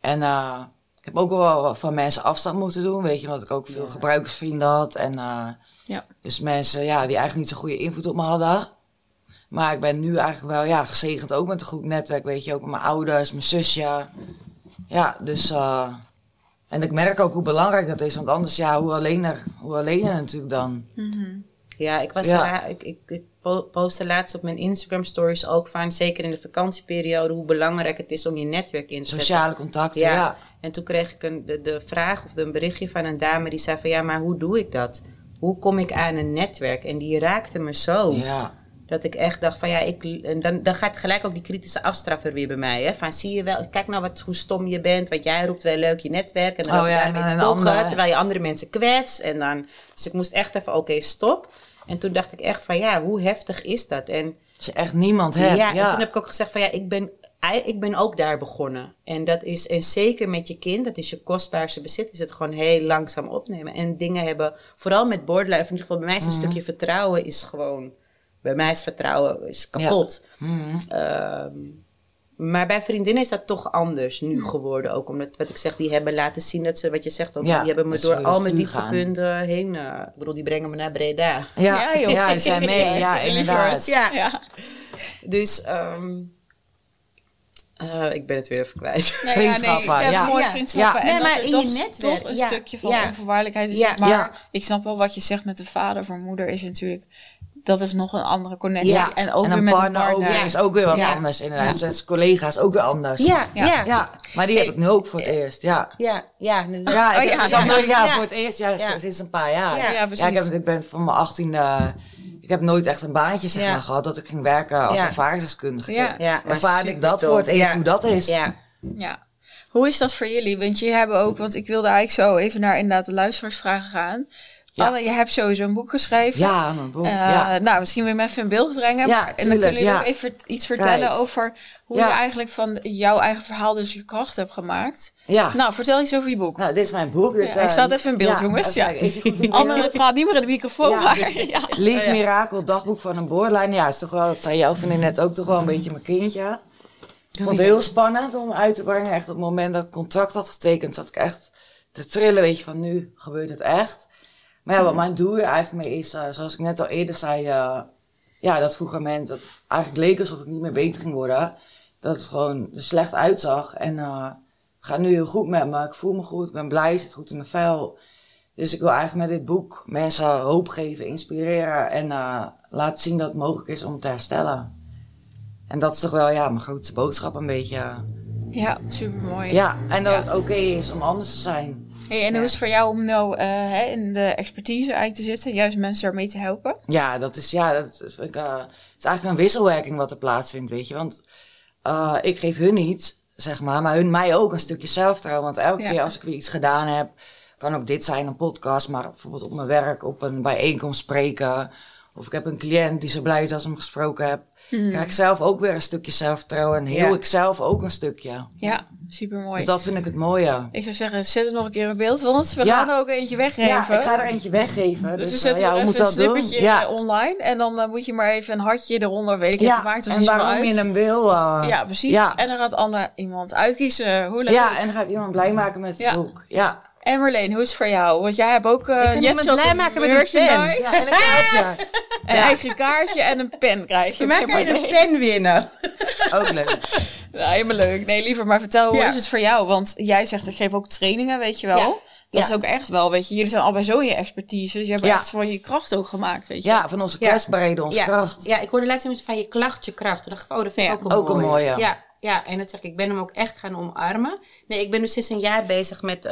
Speaker 2: En eh, ik heb ook wel wat van mensen afstand moeten doen, weet je, omdat ik ook veel gebruikersvrienden had. En eh,
Speaker 1: Ja.
Speaker 2: dus mensen ja, die eigenlijk niet zo'n goede invloed op me hadden. Maar ik ben nu eigenlijk wel ja, gezegend ook met een goed netwerk, weet je, ook met mijn ouders, mijn zusje. Ja, dus... eh, en ik merk ook hoe belangrijk dat is, want anders, ja, hoe alleener, hoe alleener natuurlijk dan.
Speaker 3: Ja, ik was
Speaker 2: Ja.
Speaker 3: ik, ik, ik po- postte laatst op mijn Instagram stories ook van, zeker in de vakantieperiode, hoe belangrijk het is om je netwerk in te zetten.
Speaker 2: Sociale contacten,
Speaker 3: Ja.
Speaker 2: ja.
Speaker 3: En toen kreeg ik een, de, de vraag of een berichtje van een dame die zei van ja, maar hoe doe ik dat? Hoe kom ik aan een netwerk? En die raakte me zo.
Speaker 2: Ja,
Speaker 3: Dat ik echt dacht van ja, ik, en dan, dan gaat gelijk ook die kritische afstraffer weer bij mij. Hè? Van zie je wel, kijk nou wat, hoe stom je bent. Want jij roept wel leuk je netwerk. En dan
Speaker 2: Oh ja,
Speaker 3: daarmee
Speaker 2: en
Speaker 3: te Terwijl je andere mensen kwetst. En dan, dus ik moest echt even, oké, stop. En toen dacht ik echt van ja, hoe heftig is dat? En
Speaker 2: als je echt niemand hebt.
Speaker 3: ja,
Speaker 2: Ja,
Speaker 3: en toen heb ik ook gezegd van ja, ik ben, ik ben ook daar begonnen. En dat is, en zeker met je kind, dat is je kostbaarste bezit, is het gewoon heel langzaam opnemen. En dingen hebben, vooral met borderline, of in ieder geval bij mij is een
Speaker 2: Mhm.
Speaker 3: stukje vertrouwen is gewoon, bij mij is vertrouwen is kapot.
Speaker 2: Mhm.
Speaker 3: Ehm, maar bij vriendinnen is dat toch anders nu geworden. Ook omdat, wat ik zeg, die hebben laten zien dat ze, wat je zegt, ook,
Speaker 2: Ja,
Speaker 3: die hebben me door al mijn dieptepunten heen, eh, ik bedoel, die brengen me naar Breda.
Speaker 2: Ja,
Speaker 1: Ja, joh.
Speaker 2: ja, die zijn mee. Ja, inderdaad.
Speaker 3: Ja.
Speaker 1: Ja.
Speaker 3: Dus, ehm, eh, ik ben het weer even kwijt.
Speaker 1: Nee,
Speaker 2: Vriendschappen,
Speaker 1: Ja, nee, ja,
Speaker 2: ja.
Speaker 1: mooie
Speaker 3: Ja.
Speaker 1: vriendschappen.
Speaker 3: Ja.
Speaker 1: En
Speaker 3: Nee,
Speaker 1: dat
Speaker 3: maar in
Speaker 1: toch,
Speaker 3: je netwerk,
Speaker 1: toch een
Speaker 3: ja.
Speaker 1: stukje van
Speaker 3: Ja.
Speaker 1: onvoorwaardelijkheid is.
Speaker 3: Ja.
Speaker 1: Maar
Speaker 2: Ja.
Speaker 1: ik snap wel wat je zegt met de vader voor moeder is natuurlijk... Dat is nog een andere connectie.
Speaker 2: Ja,
Speaker 1: En ook
Speaker 2: en
Speaker 1: weer
Speaker 2: een
Speaker 1: met
Speaker 2: partner,
Speaker 1: een partner.
Speaker 2: ook is ook weer wat
Speaker 3: Ja.
Speaker 2: anders inderdaad.
Speaker 1: Ja.
Speaker 2: Zijn collega's ook weer anders.
Speaker 3: Ja, ja,
Speaker 1: Ja.
Speaker 3: ja.
Speaker 2: Ja, maar die heb ik nu ook voor het eerst, ja.
Speaker 3: Ja, ja. inderdaad.
Speaker 2: Ja, ik
Speaker 1: Oh,
Speaker 2: heb,
Speaker 1: ja,
Speaker 2: ik heb voor het eerst, ja,
Speaker 3: Ja.
Speaker 2: sinds een paar jaar.
Speaker 3: Ja.
Speaker 1: Ja, precies.
Speaker 2: ik, heb, ik ben van mijn 18e, ik heb nooit echt een baantje zeg
Speaker 3: Ja.
Speaker 2: maar, gehad dat ik ging werken als
Speaker 3: Ja.
Speaker 2: ervaringsdeskundige.
Speaker 1: Ja.
Speaker 3: Ja,
Speaker 2: Ervaarde ik dat voor het eerst,
Speaker 3: Ja.
Speaker 2: hoe dat is.
Speaker 3: Ja,
Speaker 1: Ja. Hoe is dat voor jullie? Want jullie hebben ook, want ik wilde eigenlijk zo even naar inderdaad de luisteraarsvragen gaan.
Speaker 2: Ja.
Speaker 1: Anne, je hebt sowieso een boek geschreven.
Speaker 2: Ja, mijn boek,
Speaker 1: Eh,
Speaker 2: ja.
Speaker 1: Nou, misschien wil je me even in beeld brengen.
Speaker 2: Ja,
Speaker 1: maar, en dan kunnen jullie
Speaker 2: ja.
Speaker 1: ook even iets vertellen
Speaker 2: Kijk.
Speaker 1: over hoe je eigenlijk van jouw eigen verhaal dus je kracht hebt gemaakt.
Speaker 2: ja.
Speaker 1: Nou, vertel iets over je boek.
Speaker 2: Nou, dit is mijn boek. Dit,
Speaker 1: Ja, hij
Speaker 2: eh,
Speaker 1: staat even in beeld, jongens. Ja. Anne praat niet meer in de microfoon, maar ja.
Speaker 2: Lief
Speaker 1: Oh.
Speaker 2: Mirakel, dagboek van een boordlijn. Ja, is toch wel, dat zei jouw vriendin net ook, toch wel een beetje mijn kindje. Ik vond het heel spannend om uit te brengen. Echt op het moment dat ik contract had getekend, zat ik echt te trillen. Weet je, van nu gebeurt het echt. Maar ja, wat mijn doel eigenlijk mee is, eh, zoals ik net al eerder zei, eh, ja, dat vroeger moment dat eigenlijk leek alsof ik niet meer beter ging worden. Dat het gewoon er slecht uitzag. En eh het gaat nu heel goed met me. Ik voel me goed, ik ben blij, ik zit goed in mijn vel. Dus ik wil eigenlijk met dit boek mensen hoop geven, inspireren en laten zien dat het mogelijk is om te herstellen. En dat is toch wel ja, mijn grootste boodschap een beetje.
Speaker 1: Ja, super mooi.
Speaker 2: Ja, en dat
Speaker 1: Ja.
Speaker 2: het oké is om anders te zijn.
Speaker 1: Hey, en hoe is het voor jou om nou eh, in de expertise eigenlijk te zitten, juist mensen daarmee te helpen?
Speaker 2: Ja, dat is, ja, dat is, ik, eh, het is eigenlijk een wisselwerking wat er plaatsvindt, weet je. Want eh, ik geef hun niet, zeg maar, maar hun mij ook een stukje zelfvertrouwen. Want elke
Speaker 1: Ja.
Speaker 2: keer als ik weer iets gedaan heb, kan ook dit zijn, een podcast, maar bijvoorbeeld op mijn werk, op een bijeenkomst spreken. Of ik heb een cliënt die zo blij is als ik hem gesproken heb. Krijg ik zelf ook weer een stukje zelfvertrouwen. En heel
Speaker 3: Ja.
Speaker 2: ik zelf ook een stukje.
Speaker 1: Ja, super mooi.
Speaker 2: Dus dat vind ik het mooie.
Speaker 1: Ik zou zeggen, zet het nog een keer in beeld, want we
Speaker 2: Ja.
Speaker 1: gaan er ook eentje weggeven.
Speaker 2: Ja, ik ga er eentje weggeven.
Speaker 1: Dus,
Speaker 2: Dus,
Speaker 1: we
Speaker 2: eh,
Speaker 1: zetten
Speaker 2: ja, hoe
Speaker 1: even een snippertje
Speaker 2: Ja,
Speaker 1: online. En dan eh, moet je maar even een hartje eronder, weet ik het,
Speaker 2: ja.
Speaker 1: maakt
Speaker 2: en waarom
Speaker 1: uit.
Speaker 2: je hem wil. eh,
Speaker 1: Ja, precies.
Speaker 2: Ja.
Speaker 1: En dan gaat Anne iemand uitkiezen. Hoe leuk.
Speaker 2: ja, en dan ga ik iemand blij maken met het boek. Ja.
Speaker 1: En Marleen, hoe is het voor jou? Want jij hebt ook... eh
Speaker 3: ga
Speaker 1: je hebt
Speaker 3: blij
Speaker 1: een
Speaker 3: maken met een pen.
Speaker 2: ja, en een kaartje.
Speaker 1: Een eigen kaartje en een pen krijg je.
Speaker 3: Je maakt een pen winnen.
Speaker 2: Ook leuk.
Speaker 1: Ja, helemaal leuk. Nee, liever maar vertel, hoe
Speaker 3: Ja.
Speaker 1: is het voor jou? Want jij zegt, ik geef ook trainingen, weet je wel.
Speaker 3: Ja.
Speaker 1: Dat
Speaker 3: Ja.
Speaker 1: is ook echt wel, weet je. Jullie zijn allebei zo in je expertise. Dus je hebt
Speaker 2: Ja.
Speaker 1: echt van je kracht ook gemaakt, weet je.
Speaker 2: Ja, van onze kwetsbaarheden, onze
Speaker 3: ja.
Speaker 2: kracht.
Speaker 3: Ja, ik hoorde laatst iemand van je klacht, je kracht. Toen dacht ik, oh, dat vind ik
Speaker 1: Ja,
Speaker 3: ook een
Speaker 2: ook een
Speaker 3: mooie.
Speaker 2: mooie.
Speaker 3: Ja, ja, en dat zeg ik, ik ben hem ook echt gaan omarmen. Nee, ik ben nu sinds een jaar bezig met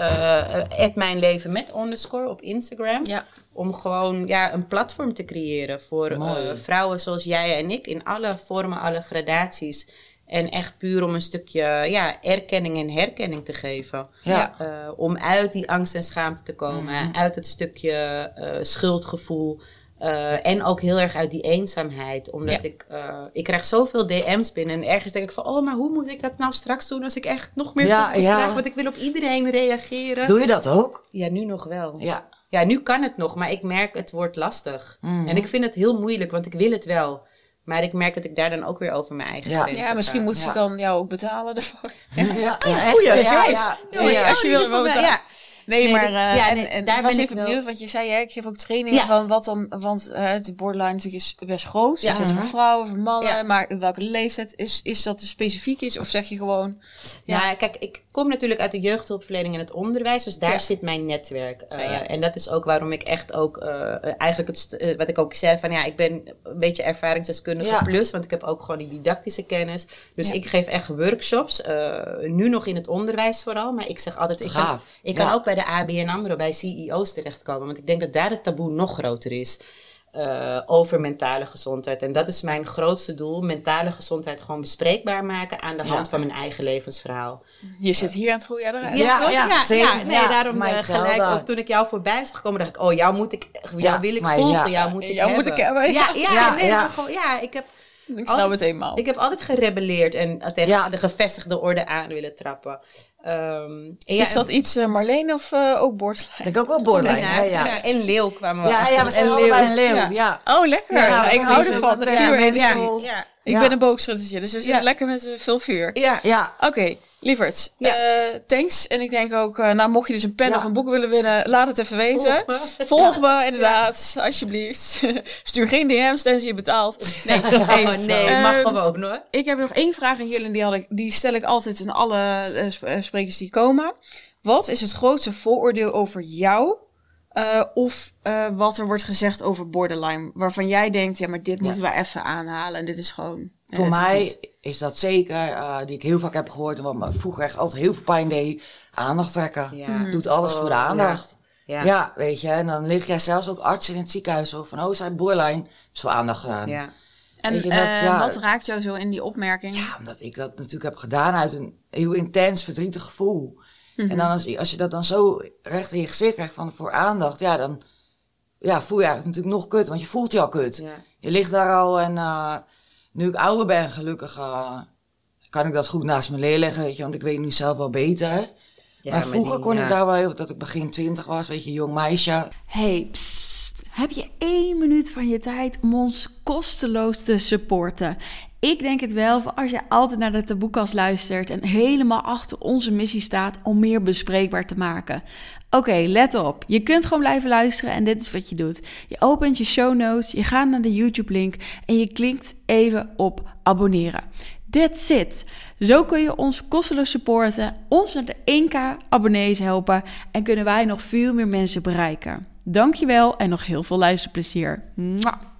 Speaker 3: het mijn leven met underscore op Instagram.
Speaker 1: Ja.
Speaker 3: Om gewoon ja, een platform te creëren voor eh, vrouwen zoals jij en ik. In alle vormen, alle gradaties. En echt puur om een stukje ja, erkenning en herkenning te geven.
Speaker 2: Ja.
Speaker 3: Om uit die angst en schaamte te komen.
Speaker 2: Mhm.
Speaker 3: Uit het stukje schuldgevoel. Eh, en ook heel erg uit die eenzaamheid. Omdat
Speaker 1: Ja.
Speaker 3: ik, eh, ik krijg zoveel DM's binnen. En ergens denk ik van, oh, maar hoe moet ik dat nou straks doen als ik echt nog meer
Speaker 2: Ja,
Speaker 3: krijg? Want ik wil op iedereen reageren.
Speaker 2: Doe je dat ook?
Speaker 3: Ja, nu nog wel.
Speaker 2: Ja.
Speaker 3: Ja, nu kan het nog, maar ik merk het wordt lastig.
Speaker 2: Mhm.
Speaker 3: En ik vind het heel moeilijk, want ik wil het wel. Maar ik merk dat ik daar dan ook weer over mijn eigen
Speaker 2: Ja.
Speaker 3: grenzen
Speaker 1: Ja, misschien moet ze
Speaker 2: Ja.
Speaker 1: dan jou ook betalen ervoor.
Speaker 2: Ja, ja, echt.
Speaker 3: goeie,
Speaker 2: ja, ja,
Speaker 1: als je wil, betalen. Nee,
Speaker 3: Nee,
Speaker 1: maar eh,
Speaker 3: ja,
Speaker 1: en,
Speaker 3: nee,
Speaker 1: en
Speaker 3: daar
Speaker 1: was
Speaker 3: ben ik
Speaker 1: even
Speaker 3: wel-
Speaker 1: benieuwd, want je zei, hè, ik geef ook trainingen
Speaker 3: Ja.
Speaker 1: van wat dan, want eh, het borderline natuurlijk is best groot.
Speaker 3: Ja.
Speaker 1: Is het voor
Speaker 2: Mhm.
Speaker 1: vrouwen, voor mannen,
Speaker 3: Ja.
Speaker 1: maar in welke leeftijd is, is dat specifiek is? Of zeg je gewoon,
Speaker 3: Ja. kijk, ik kom natuurlijk uit de jeugdhulpverlening en het onderwijs, dus daar
Speaker 1: Ja.
Speaker 3: zit mijn netwerk. Eh,
Speaker 1: Ja, ja.
Speaker 3: En dat is ook waarom ik echt ook, eh, eigenlijk het, wat ik ook zei, van ja, ik ben een beetje ervaringsdeskundige
Speaker 2: Ja.
Speaker 3: plus, want ik heb ook gewoon die didactische kennis. Dus
Speaker 1: Ja.
Speaker 3: ik geef echt workshops, eh, nu nog in het onderwijs vooral, maar ik zeg altijd, ik kan, ik kan ook bij de ABN AMRO, bij CEO's terechtkomen, want ik denk dat daar het taboe nog groter is. eh, over mentale gezondheid. En dat is mijn grootste doel. Mentale gezondheid gewoon bespreekbaar maken aan de
Speaker 2: Ja.
Speaker 3: hand van mijn eigen levensverhaal.
Speaker 1: je zit hier aan het goede adres.
Speaker 2: Ja, ja,
Speaker 3: ja, ja, nee,
Speaker 2: Ja,
Speaker 3: daarom eh, gelijk ook toen ik jou voorbij zag komen, dacht ik, oh, jou moet ik, jou
Speaker 2: Ja,
Speaker 3: wil ik volgen,
Speaker 2: ja.
Speaker 3: jou moet ik
Speaker 1: Jou moet ik hebben,
Speaker 3: Ja,
Speaker 1: ja.
Speaker 3: ja,
Speaker 2: Ja,
Speaker 3: nee,
Speaker 2: ja.
Speaker 3: maar gewoon, ja, ik heb,
Speaker 1: Ik snap het eenmaal.
Speaker 3: ik heb altijd gerebelleerd en eh, tegen
Speaker 2: Ja.
Speaker 3: de gevestigde orde aan willen trappen. Ehm, en ja,
Speaker 1: is dat iets uh, Marleen of uh, ook borderline?
Speaker 2: Ik denk ook wel borderline. Ja,
Speaker 3: ja.
Speaker 2: ja.
Speaker 3: En leeuw kwamen we
Speaker 2: Ja, ja, we zijn
Speaker 3: en
Speaker 2: allebei een leeuw. Ja.
Speaker 3: Ja.
Speaker 1: Oh, lekker.
Speaker 2: Ja,
Speaker 1: ik hou ervan. vuur energie.
Speaker 3: Ja, ja.
Speaker 1: Ik ben een boogschuttertje, dus we zitten
Speaker 3: Ja.
Speaker 1: lekker met uh, veel vuur.
Speaker 3: ja.
Speaker 2: Ja.
Speaker 1: Oké, lieverd.
Speaker 3: Ja.
Speaker 1: eh, thanks. En ik denk ook, uh, nou mocht je dus een pen
Speaker 2: Ja.
Speaker 1: of een boek willen winnen, laat het even weten.
Speaker 3: Volg me.
Speaker 1: Volg me, inderdaad, alsjeblieft. Stuur geen DM's tenzij je betaalt. Nee,
Speaker 3: Oh, nee, mag
Speaker 1: ehm,
Speaker 3: gewoon hoor.
Speaker 1: Ik heb nog één vraag aan jullie en die, had ik, die stel ik altijd aan alle eh, sp- eh, sprekers die komen. Wat is het grootste vooroordeel over jou? eh, of eh, wat er wordt gezegd over borderline, waarvan jij denkt, ja, maar dit moeten we even aanhalen en dit is gewoon.
Speaker 2: Voor mij is dat zeker, eh, die ik heel vaak heb gehoord en wat me vroeger echt altijd heel veel pijn deed, aandacht trekken.
Speaker 3: Ja.
Speaker 2: Doet alles
Speaker 3: Oh,
Speaker 2: voor de aandacht.
Speaker 3: Ja.
Speaker 2: Ja. weet je, en dan lig jij zelfs ook arts in het ziekenhuis zo van, oh, zijn borderline, is voor aandacht gedaan.
Speaker 3: Ja.
Speaker 1: En
Speaker 2: weet je, dat,
Speaker 1: eh,
Speaker 2: ja.
Speaker 1: wat raakt jou zo in die opmerking?
Speaker 2: Ja, omdat ik dat natuurlijk heb gedaan uit een heel intens verdrietig gevoel.
Speaker 1: Mhm.
Speaker 2: En dan als, als je dat dan zo recht in je gezicht krijgt van voor aandacht, ja, dan ja, voel je eigenlijk natuurlijk nog kut, want je voelt je al kut.
Speaker 3: Ja.
Speaker 2: Je ligt daar al en eh, nu ik ouder ben, gelukkig, eh, kan ik dat goed naast me neerleggen, weet je, want ik weet nu zelf wel beter.
Speaker 3: Ja,
Speaker 2: maar
Speaker 3: maar
Speaker 2: vroeger
Speaker 3: die-
Speaker 2: kon
Speaker 3: ja.
Speaker 2: ik daar wel heel, dat ik begin twintig was, weet je, jong meisje.
Speaker 1: Hey, psst. Heb je één minuut van je tijd om ons kosteloos te supporten? Ik denk het wel, als je altijd naar de taboekast luistert en helemaal achter onze missie staat om meer bespreekbaar te maken. Oké, let op. Je kunt gewoon blijven luisteren en dit is wat je doet. Je opent je show notes, je gaat naar de YouTube-link en je klikt even op abonneren. That's it. Zo kun je ons kosteloos supporten, ons naar de 1k abonnees helpen en kunnen wij nog veel meer mensen bereiken. Dankjewel en nog heel veel luisterplezier. Mwah.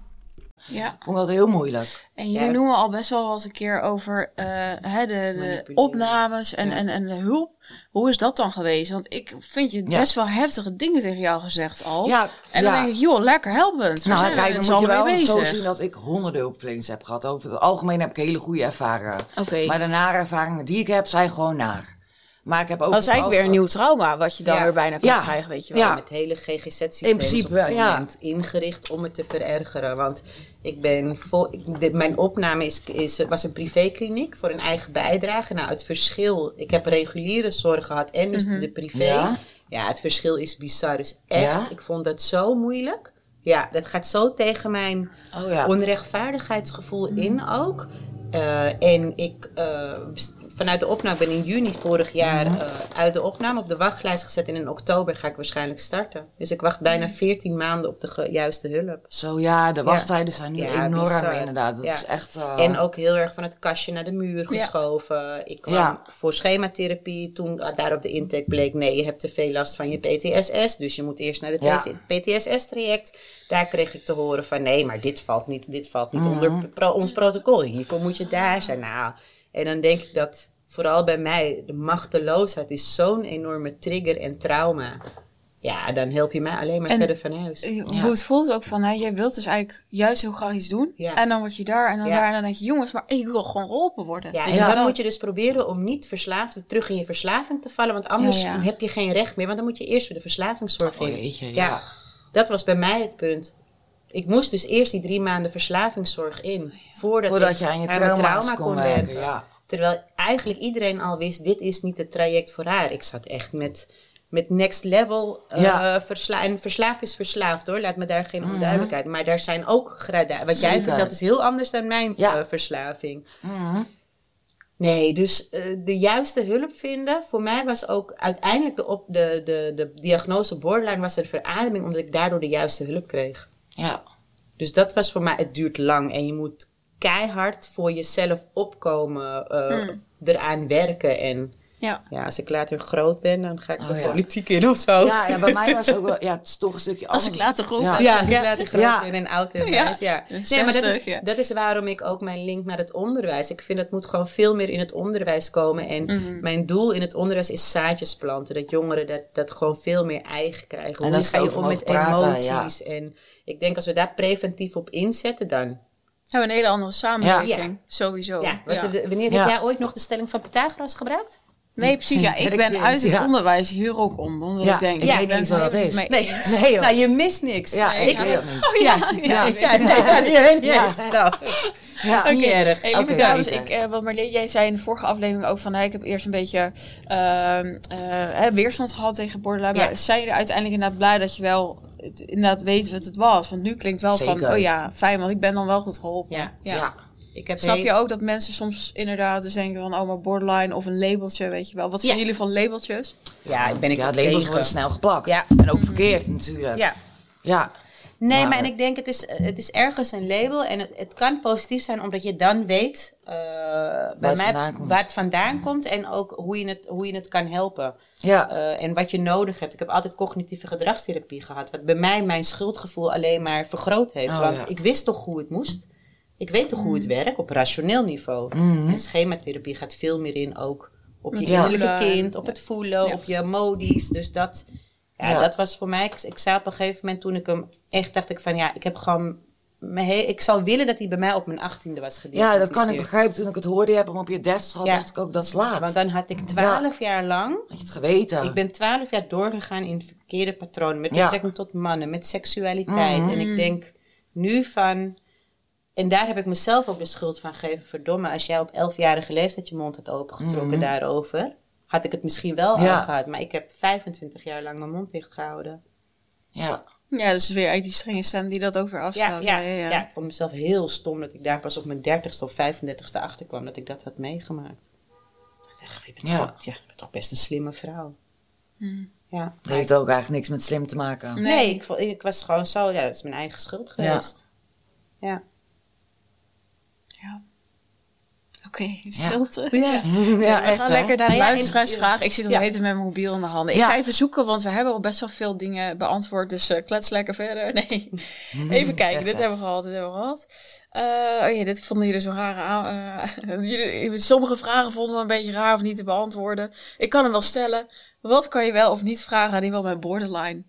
Speaker 1: Ja,
Speaker 2: Ik vond dat heel moeilijk.
Speaker 1: en jullie
Speaker 3: Ja.
Speaker 1: noemen al best wel eens een keer over eh, hè, de, opnames en,
Speaker 3: Ja.
Speaker 1: en, en de hulp. Hoe is dat dan geweest? Want ik vind je
Speaker 2: Ja.
Speaker 1: best wel heftige dingen tegen jou gezegd al.
Speaker 2: Ja,
Speaker 1: en dan
Speaker 2: ja.
Speaker 1: denk ik, joh, lekker helpend.
Speaker 2: Nou,
Speaker 1: zijn
Speaker 2: kijk, dan moet je wel zo zien dat ik honderden hulpverleners heb gehad. Over het algemeen heb ik hele goede ervaringen.
Speaker 1: Oké.
Speaker 2: Maar de nare ervaringen die ik heb, zijn gewoon naar. Maar ik heb ook...
Speaker 1: Dat is eigenlijk weer een nieuw trauma wat je dan
Speaker 3: Ja.
Speaker 1: weer bijna kan
Speaker 2: Ja.
Speaker 1: krijgen, weet je wel.
Speaker 2: Ja.
Speaker 3: Met hele GGZ-systeem
Speaker 2: In principe,
Speaker 3: op moment ingericht om het te verergeren. Want ik ben vol, ik, de- mijn opname is, is, was een privékliniek voor een eigen bijdrage. Nou, het verschil, ik heb reguliere zorg gehad en dus de privé.
Speaker 2: Ja.
Speaker 3: Ja. het verschil is bizar. Dus echt,
Speaker 2: Ja?
Speaker 3: ik vond dat zo moeilijk. Ja, dat gaat zo tegen mijn
Speaker 2: Oh ja.
Speaker 3: onrechtvaardigheidsgevoel in ook. Eh, en ik, eh, vanuit de opname ben in juni vorig jaar
Speaker 2: Mhm.
Speaker 3: eh, uit de opname op de wachtlijst gezet. En in oktober ga ik waarschijnlijk starten. Dus ik wacht bijna 14 maanden op de juiste hulp.
Speaker 2: Zo ja, de wachttijden zijn nu
Speaker 3: Ja,
Speaker 2: enorm
Speaker 3: bizar.
Speaker 2: inderdaad. Dat
Speaker 3: Ja.
Speaker 2: is echt... eh,
Speaker 3: En ook heel erg van het kastje naar de muur geschoven. Ik kwam
Speaker 2: Ja.
Speaker 3: voor schematherapie. Toen ah, daar op de intake bleek, nee, je hebt te veel last van je PTSS. Dus je moet eerst naar het. PTSS-traject. Daar kreeg ik te horen van, nee, maar dit valt niet, dit valt niet
Speaker 2: Mhm.
Speaker 3: onder pro- ons protocol. Hiervoor moet je daar zijn. Nou, en dan denk ik dat vooral bij mij, de machteloosheid is zo'n enorme trigger en trauma. Ja, dan help je mij alleen maar
Speaker 1: En-
Speaker 3: verder van huis.
Speaker 1: Eh,
Speaker 2: Ja.
Speaker 1: Hoe het voelt ook van, hè, jij wilt dus eigenlijk juist heel graag iets doen.
Speaker 3: Ja.
Speaker 1: En dan word je daar en dan
Speaker 3: Ja.
Speaker 1: daar. En dan denk je, jongens, maar ik wil gewoon geholpen worden.
Speaker 3: Ja,
Speaker 1: Weet
Speaker 3: en dan
Speaker 1: dat?
Speaker 3: moet je dus proberen om niet verslaafd terug in je verslaving te vallen. Want anders
Speaker 1: Ja, ja.
Speaker 3: heb je geen recht meer. Want dan moet je eerst weer de verslavingszorg
Speaker 2: Oh
Speaker 3: in.
Speaker 2: jeetje,
Speaker 3: ja. Dat was bij mij het punt. Ik moest dus eerst die drie maanden verslavingszorg in. Voordat,
Speaker 2: Voordat
Speaker 3: ik
Speaker 2: je aan je trauma's
Speaker 3: trauma
Speaker 2: kon
Speaker 3: kon
Speaker 2: werken, ja.
Speaker 3: Terwijl eigenlijk iedereen al wist, dit is niet het traject voor haar. Ik zat echt met, met next level. eh,
Speaker 2: Ja.
Speaker 3: versla en verslaafd is verslaafd hoor. Laat me daar geen onduidelijkheid. Maar daar zijn ook gradaties. Wat jij vindt, dat is heel anders dan mijn
Speaker 2: Ja.
Speaker 3: eh, verslaving.
Speaker 2: Mhm.
Speaker 3: Nee, dus eh, de juiste hulp vinden. Voor mij was ook uiteindelijk de, op, de, de, de diagnose borderline was er verademing, omdat ik daardoor de juiste hulp kreeg.
Speaker 2: Ja.
Speaker 3: Dus dat was voor mij, het duurt lang en je moet keihard voor jezelf opkomen, eh, eraan werken. En
Speaker 1: Ja.
Speaker 3: ja, als ik later groot ben, dan ga ik
Speaker 2: Oh,
Speaker 3: de
Speaker 2: ja.
Speaker 3: politiek in of zo.
Speaker 2: Ja, ja, bij mij was het ook wel... Ja, het is toch een stukje
Speaker 1: Als
Speaker 2: anders.
Speaker 1: ik later
Speaker 2: Ja.
Speaker 1: ben.
Speaker 3: Ja, als ik later groot
Speaker 2: Ja.
Speaker 3: ben en oud en
Speaker 1: Ja.
Speaker 3: ja. Nee, maar dat
Speaker 1: 60,
Speaker 3: is, dat is waarom ik ook mijn link naar het onderwijs... Ik vind dat moet gewoon veel meer in het onderwijs komen. En
Speaker 1: Mhm.
Speaker 3: mijn doel in het onderwijs is zaadjes planten. Dat jongeren dat, dat gewoon veel meer eigen krijgen.
Speaker 2: En
Speaker 3: Hoe
Speaker 2: dat
Speaker 3: ga je
Speaker 2: over
Speaker 3: om met
Speaker 2: praten,
Speaker 3: emoties? En ik denk als we daar preventief op inzetten, dan...
Speaker 1: Hebben we een hele andere samenleving.
Speaker 3: Ja.
Speaker 1: Sowieso.
Speaker 3: Ja, want wanneer
Speaker 2: Ja.
Speaker 3: heb jij ooit nog de stelling van Pythagoras gebruikt?
Speaker 1: Nee, precies. Ja, ik ben uit het
Speaker 2: ja.
Speaker 1: onderwijs hier ook om. Omdat
Speaker 2: Ja,
Speaker 1: ik denk,
Speaker 2: ik weet
Speaker 1: ik ben
Speaker 2: niet wat dat is.
Speaker 3: Nee.
Speaker 2: Nee.
Speaker 3: Nou, je mist niks.
Speaker 2: Ja,
Speaker 1: Nee,
Speaker 2: ik
Speaker 1: ja.
Speaker 2: weet het niet.
Speaker 1: Oh ja, ja,
Speaker 3: ja,
Speaker 1: ik weet
Speaker 3: ja, nee, dat is niet
Speaker 2: Ja.
Speaker 3: Nou,
Speaker 2: Ja.
Speaker 3: erg.
Speaker 1: Hey,
Speaker 2: Oké.
Speaker 1: dames, ik, eh, wat Marleen, jij zei in de vorige aflevering ook van, hey, ik heb eerst een beetje eh, hè, weerstand gehad tegen borderline.
Speaker 3: Ja.
Speaker 1: Maar zijn jullie uiteindelijk inderdaad blij dat je wel het, inderdaad weet wat het was? Want nu klinkt wel van, oh ja, fijn, want ik ben dan wel goed geholpen.
Speaker 3: Ja. Ik heb
Speaker 1: Snap je ook dat mensen soms inderdaad dus denken van, oh maar borderline of een labeltje, weet je wel. Wat
Speaker 3: Ja.
Speaker 1: vinden jullie van labeltjes?
Speaker 3: Ja, ben ik
Speaker 2: Ja, labels
Speaker 3: tegen.
Speaker 2: worden snel geplakt.
Speaker 3: Ja.
Speaker 2: En ook verkeerd natuurlijk.
Speaker 3: Ja.
Speaker 2: Ja.
Speaker 3: Nee,
Speaker 2: Maar-
Speaker 3: maar en ik denk het is, het is ergens een label en het, het kan positief zijn omdat je dan weet eh, bij
Speaker 2: het
Speaker 3: mij, waar het vandaan komt en ook hoe je het, hoe je het kan helpen.
Speaker 2: Ja.
Speaker 3: Eh, en wat je nodig hebt. Ik heb altijd cognitieve gedragstherapie gehad, wat bij mij mijn schuldgevoel alleen maar vergroot heeft.
Speaker 2: Oh,
Speaker 3: want
Speaker 2: ja.
Speaker 3: ik wist toch hoe het moest. Ik weet toch hoe het werkt op rationeel niveau. En schematherapie gaat veel meer in ook op je
Speaker 1: Ja.
Speaker 3: innerlijke kind, op het voelen,
Speaker 1: Ja.
Speaker 3: op je modies. Dus dat, ja,
Speaker 2: Ja.
Speaker 3: dat was voor mij. Ik, ik zei op een gegeven moment toen ik hem echt dacht ik van ja, ik heb gewoon. mijn he- ik zou willen dat hij bij mij op mijn achttiende was
Speaker 2: ja,
Speaker 3: gediagnosticeerd.
Speaker 2: dat kan ik begrijpen. Toen ik het hoorde, je hebt hem op je dertigste gehad,
Speaker 3: Ja.
Speaker 2: dacht ik ook, dat is laat.
Speaker 3: Want dan had ik twaalf jaar lang.
Speaker 2: Had je het geweten.
Speaker 3: Ik ben twaalf jaar doorgegaan in verkeerde patronen. Met
Speaker 2: Ja.
Speaker 3: betrekking tot mannen, met seksualiteit.
Speaker 2: Mhm.
Speaker 3: En ik denk nu van. En daar heb ik mezelf ook de schuld van gegeven. Verdomme, als jij op elfjarige leeftijd je mond had opengetrokken
Speaker 2: Mhm.
Speaker 3: daarover. Had ik het misschien wel
Speaker 2: Ja.
Speaker 3: al gehad. Maar ik heb 25 jaar lang mijn mond dicht gehouden.
Speaker 2: Ja.
Speaker 1: Ja, dus weer eigenlijk die strenge stem die dat ook weer
Speaker 3: Ja, ja, ja, ik vond mezelf heel stom dat ik daar pas op mijn 30ste of 35ste achter kwam dat ik dat had meegemaakt. Ik dacht, je bent,
Speaker 2: Ja.
Speaker 3: toch, ja, je bent toch best een slimme vrouw.
Speaker 1: Hmm.
Speaker 3: Ja.
Speaker 2: Dat heeft ook eigenlijk niks met slim te maken.
Speaker 1: Nee.
Speaker 3: Nee, ik, ik was gewoon zo, ja, dat is mijn eigen schuld geweest. Ja.
Speaker 1: Ja. Oké, stilte.
Speaker 2: Ja, ja
Speaker 1: we
Speaker 2: echt
Speaker 1: gaan
Speaker 2: hè?
Speaker 1: lekker naar luisteraarsvraag. Ik zit nog
Speaker 3: Ja.
Speaker 1: met mijn mobiel in de handen. Ik
Speaker 2: Ja.
Speaker 1: ga even zoeken, want we hebben al best wel veel dingen beantwoord. Dus eh, klets lekker verder. Nee, even kijken.
Speaker 2: Echt,
Speaker 1: dit hebben we gehad, dit hebben we gehad. Eh, oh ja, dit vonden jullie zo raar aan. eh, jullie- sommige vragen vonden we een beetje raar of niet te beantwoorden. Ik kan hem wel stellen. Wat kan je wel of niet vragen aan iemand met borderline?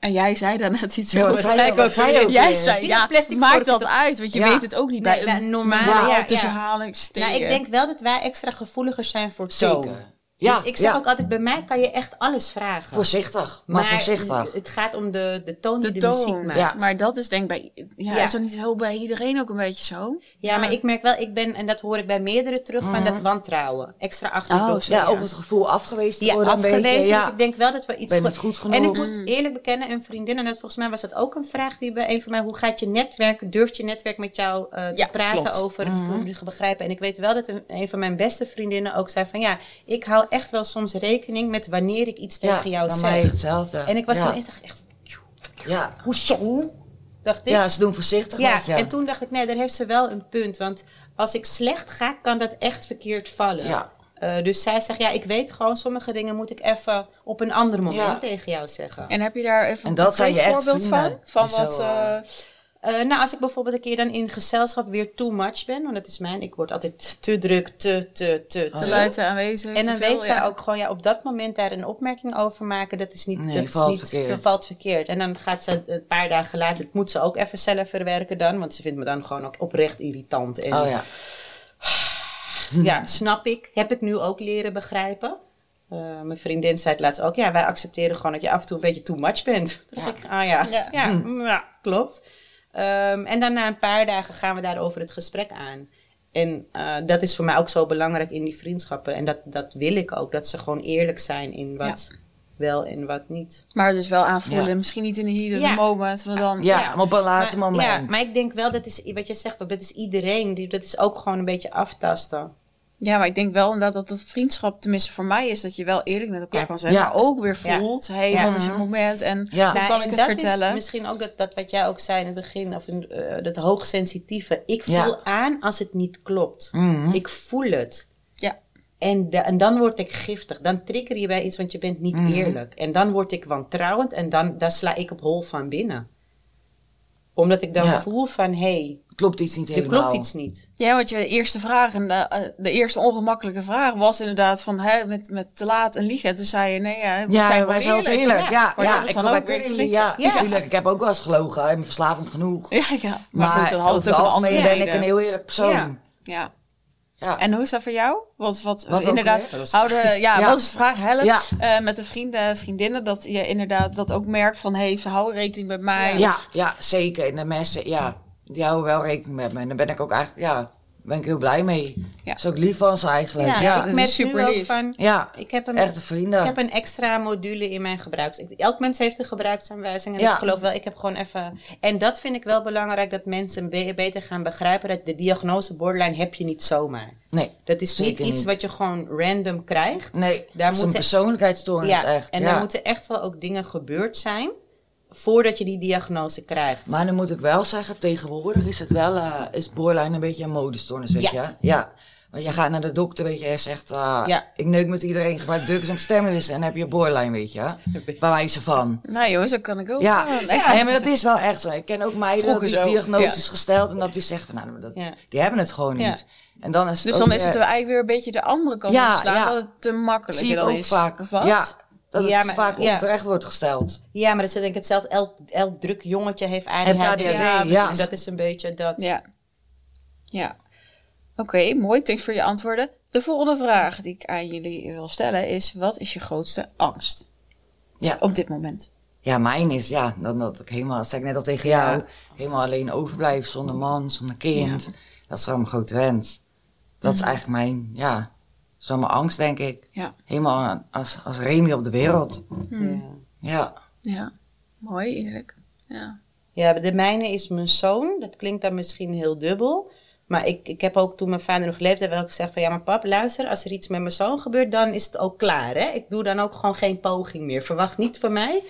Speaker 1: En jij zei daarnet iets
Speaker 2: Ja, wat
Speaker 1: over.
Speaker 2: zei wat zei je ook
Speaker 1: Jij zei, ja,
Speaker 3: plastic
Speaker 1: maakt dat uit, want je
Speaker 2: Ja.
Speaker 1: weet het ook niet
Speaker 3: Nee,
Speaker 1: bij een
Speaker 3: normale, ja,
Speaker 1: tussen
Speaker 3: ja. Nou, ik denk wel dat wij extra gevoeliger zijn voor toon.
Speaker 2: Zeker. Ja,
Speaker 3: dus ik zeg
Speaker 2: ja.
Speaker 3: ook altijd, bij mij kan je echt alles vragen.
Speaker 2: Voorzichtig, maar, voorzichtig.
Speaker 3: het gaat om de, de toon
Speaker 1: De
Speaker 3: die de muziek maakt.
Speaker 2: Ja.
Speaker 1: Maar dat is denk ik bij... Ja,
Speaker 3: Ja.
Speaker 1: is dat niet heel bij iedereen ook een beetje zo?
Speaker 3: Ja, maar ik merk wel, ik ben, en dat hoor ik bij meerdere terug, van dat wantrouwen. Extra achterdocht.
Speaker 1: zo,
Speaker 2: ja,
Speaker 1: ja.
Speaker 2: ook het gevoel afgewezen te
Speaker 3: Ja,
Speaker 2: worden een
Speaker 3: afgewezen.
Speaker 2: beetje.
Speaker 3: Dus ik denk wel dat we iets...
Speaker 2: Ben
Speaker 3: go-
Speaker 2: niet goed
Speaker 3: En ik moet eerlijk bekennen, een vriendin, en dat volgens mij was dat ook een vraag die bij een van mij, hoe gaat je netwerk, durft je netwerk met jou eh, te
Speaker 1: Ja,
Speaker 3: praten
Speaker 1: klopt.
Speaker 3: over het kunnen begrijpen. En ik weet wel dat een, een van mijn beste vriendinnen ook zei van, ja, ik hou echt wel soms rekening met wanneer ik iets
Speaker 2: ja,
Speaker 3: tegen jou zeg.
Speaker 2: mij hetzelfde.
Speaker 3: En ik was
Speaker 2: ja.
Speaker 3: toen echt, echt,
Speaker 2: Ja.
Speaker 3: hoezo? Dacht ik.
Speaker 2: ja, ze doen voorzichtig
Speaker 3: Ja,
Speaker 2: met je.
Speaker 3: en toen dacht ik, nee, daar heeft ze wel een punt. Want als ik slecht ga, kan dat echt verkeerd vallen.
Speaker 2: Ja.
Speaker 3: Eh, dus zij zegt, ja, ik weet gewoon, sommige dingen moet ik even op een ander moment
Speaker 2: Ja.
Speaker 3: tegen jou zeggen.
Speaker 1: En heb je daar even
Speaker 2: En
Speaker 1: een
Speaker 2: dat
Speaker 1: concreet
Speaker 2: je echt
Speaker 1: voorbeeld van? Van
Speaker 2: Die zo,
Speaker 1: wat...
Speaker 2: eh,
Speaker 3: nou, als ik bijvoorbeeld een keer dan in gezelschap weer too much ben, want dat is mijn, ik word altijd te druk, te, te, te,
Speaker 2: Oh,
Speaker 1: te
Speaker 3: te.
Speaker 1: luid aanwezig.
Speaker 3: En dan
Speaker 1: veel,
Speaker 3: weet zij
Speaker 1: ja.
Speaker 3: ook gewoon, ja, op dat moment daar een opmerking over maken, dat is niet,
Speaker 2: Nee,
Speaker 3: dat is
Speaker 2: valt
Speaker 3: niet
Speaker 2: verkeerd.
Speaker 3: valt verkeerd. En dan gaat ze een paar dagen later, dat moet ze ook even zelf verwerken dan, want ze vindt me dan gewoon ook oprecht irritant. En
Speaker 2: oh ja.
Speaker 3: Ja, snap ik. Heb ik nu ook leren begrijpen. Eh, mijn vriendin zei het laatst ook. Ja, wij accepteren gewoon dat je af en toe een beetje too much bent. Toen dacht ik, ah ja,
Speaker 1: Ja.
Speaker 3: ja, ja, klopt. Ehm, en dan na een paar dagen gaan we daarover het gesprek aan. En eh, dat is voor mij ook zo belangrijk in die vriendschappen. En dat, dat wil ik ook. Dat ze gewoon eerlijk zijn in wat wel en wat niet.
Speaker 1: Maar dus wel aanvoelen.
Speaker 2: Ja.
Speaker 1: Misschien niet in de heat of
Speaker 3: Ja.
Speaker 1: the moment. Maar dan...
Speaker 2: Ja,
Speaker 3: Ja.
Speaker 2: maar op een later
Speaker 3: maar,
Speaker 2: moment.
Speaker 3: Ja, maar ik denk wel, dat is wat je zegt ook, dat is iedereen. Die, dat is ook gewoon een beetje aftasten.
Speaker 1: Ja, maar ik denk wel inderdaad dat het vriendschap, tenminste voor mij, is dat je wel eerlijk met elkaar
Speaker 3: Ja.
Speaker 1: kan zijn.
Speaker 2: Ja.
Speaker 1: Maar ook weer
Speaker 3: Ja.
Speaker 1: voelt, hé, hey,
Speaker 3: Ja.
Speaker 1: wat is het moment en
Speaker 2: Ja.
Speaker 1: hoe
Speaker 3: Nou,
Speaker 1: kan ik
Speaker 3: en
Speaker 1: het
Speaker 3: dat
Speaker 1: vertellen?
Speaker 3: Is misschien ook dat, dat wat jij ook zei in het begin, of in, eh, dat hoogsensitieve. Ik voel
Speaker 2: Ja.
Speaker 3: aan als het niet klopt.
Speaker 2: Mhm.
Speaker 3: Ik voel het.
Speaker 1: Ja.
Speaker 3: En, de- en dan word ik giftig. Dan trigger je bij iets, want je bent niet
Speaker 2: Mhm.
Speaker 3: eerlijk. En dan word ik wantrouwend en dan daar sla ik op hol van binnen. Omdat ik dan
Speaker 2: Ja.
Speaker 3: voel van, hé, hey,
Speaker 2: Klopt iets niet
Speaker 3: er
Speaker 2: helemaal.
Speaker 3: klopt iets niet.
Speaker 1: Ja, want je eerste vraag en de, eh, de eerste ongemakkelijke vraag was inderdaad van, hè, met, met te laat en liegen. En toen zei je, nee, ja, we
Speaker 2: Ja,
Speaker 1: zijn
Speaker 2: wij zijn
Speaker 1: wel
Speaker 2: eerlijk.
Speaker 3: Ja.
Speaker 2: Ja,
Speaker 1: Maar
Speaker 2: ja,
Speaker 1: dat is
Speaker 2: ik
Speaker 1: dan
Speaker 2: kom
Speaker 1: ook weer.
Speaker 2: Ja,
Speaker 3: Ja.
Speaker 2: natuurlijk. Ik heb ook wel eens gelogen. Ik ben verslaving genoeg.
Speaker 1: Ja, ja. Maar,
Speaker 2: Maar,
Speaker 1: goed, dan had het ook een
Speaker 2: ben ik een heel eerlijk persoon.
Speaker 3: Ja.
Speaker 1: Ja.
Speaker 2: Ja.
Speaker 1: En hoe is dat voor jou? Wat, wat, inderdaad, houden, ja,
Speaker 2: Ja.
Speaker 1: wat is de vraag? Help
Speaker 2: Ja.
Speaker 1: eh, met de vrienden, vriendinnen, dat je inderdaad dat ook merkt van, hé, hey, ze houden rekening met mij.
Speaker 2: Ja,
Speaker 1: Of-
Speaker 2: ja, zeker. En de mensen, ja, die houden wel rekening met me. En daar ben ik ook eigenlijk, ja, ben ik heel blij mee.
Speaker 1: Ja.
Speaker 2: is ook lief van ze eigenlijk.
Speaker 3: Ja,
Speaker 2: Ja,
Speaker 3: ik merk
Speaker 1: super
Speaker 3: nu ook
Speaker 1: lief.
Speaker 3: van,
Speaker 2: ja
Speaker 3: ik heb een,
Speaker 2: echte vrienden.
Speaker 3: Ik heb een extra module in mijn gebruiks. ik- Elk mens heeft een gebruiksaanwijzing. En
Speaker 2: Ja.
Speaker 3: ik geloof wel, ik heb gewoon even. En dat vind ik wel belangrijk dat mensen be- beter gaan begrijpen dat de diagnose borderline heb je niet zomaar.
Speaker 2: Nee,
Speaker 3: Dat is niet iets
Speaker 2: niet.
Speaker 3: wat je gewoon random krijgt.
Speaker 2: nee.
Speaker 3: Daar
Speaker 2: Daar is een
Speaker 3: moeten-
Speaker 2: persoonlijkheidsstoornis
Speaker 3: Ja,
Speaker 2: echt.
Speaker 3: en
Speaker 2: ja.
Speaker 3: er moeten echt wel ook dingen gebeurd zijn voordat je die diagnose krijgt.
Speaker 2: Maar dan moet ik wel zeggen, tegenwoordig is het wel, eh, is borderline een beetje een modestoornis, weet
Speaker 3: Ja.
Speaker 2: je? Ja. Want je gaat naar de dokter, weet je, en zegt, ah,
Speaker 3: Ja.
Speaker 2: ik neuk met iedereen, gebruik drugs om stemmen en dan heb je borderline, weet je? Bij wijze van.
Speaker 1: Nou jongens, dat kan ik ook.
Speaker 2: Ja,
Speaker 1: wel.
Speaker 2: ja. Nee, maar dat is wel echt zo. Ik ken ook meiden dat die
Speaker 1: zo,
Speaker 2: diagnoses
Speaker 1: ja.
Speaker 2: gesteld en dat die zeggen, nou, dat,
Speaker 3: Ja.
Speaker 2: die hebben het gewoon niet.
Speaker 3: Ja.
Speaker 2: En dan is het
Speaker 1: Dus
Speaker 2: ook
Speaker 1: dan is het eigenlijk weer een beetje de andere kant
Speaker 2: Ja,
Speaker 1: op slaan,
Speaker 2: ja.
Speaker 1: dat het te makkelijk
Speaker 2: zie
Speaker 1: dan
Speaker 2: ook
Speaker 1: is.
Speaker 2: vaak.
Speaker 1: Of wat?
Speaker 2: Ja, dat
Speaker 3: Ja,
Speaker 2: het
Speaker 3: maar-
Speaker 2: vaak
Speaker 3: ja.
Speaker 2: onterecht wordt gesteld.
Speaker 3: Ja, maar dat is denk ik hetzelfde. Elk, elk druk jongetje heeft ADHD. Ja,
Speaker 2: ja.
Speaker 3: precies. En dat is een beetje dat.
Speaker 1: Ja. Ja. Oké, mooi. Thanks voor je antwoorden. De volgende vraag die ik aan jullie wil stellen is: wat is je grootste angst
Speaker 2: Ja.
Speaker 1: op dit moment?
Speaker 2: Ja, mijn is, ja, dan dat ik helemaal, dat zei ik net al tegen jou, helemaal alleen overblijf zonder man, zonder kind. Dat is wel mijn grote wens. Dat is eigenlijk mijn, ja, dat is wel mijn angst, denk ik.
Speaker 1: Ja.
Speaker 2: Helemaal als, als Remy op de wereld.
Speaker 3: Ja.
Speaker 2: Ja.
Speaker 1: Ja. Mooi, eerlijk. Ja.
Speaker 3: Ja, de mijne is mijn zoon. Dat klinkt dan misschien heel dubbel. Maar ik, ik heb ook toen mijn vader nog leefde, wel gezegd van ja, maar pap, luister, als er iets met mijn zoon gebeurt, dan is het ook klaar. Hè? Ik doe dan ook gewoon geen poging meer. Verwacht niet van mij.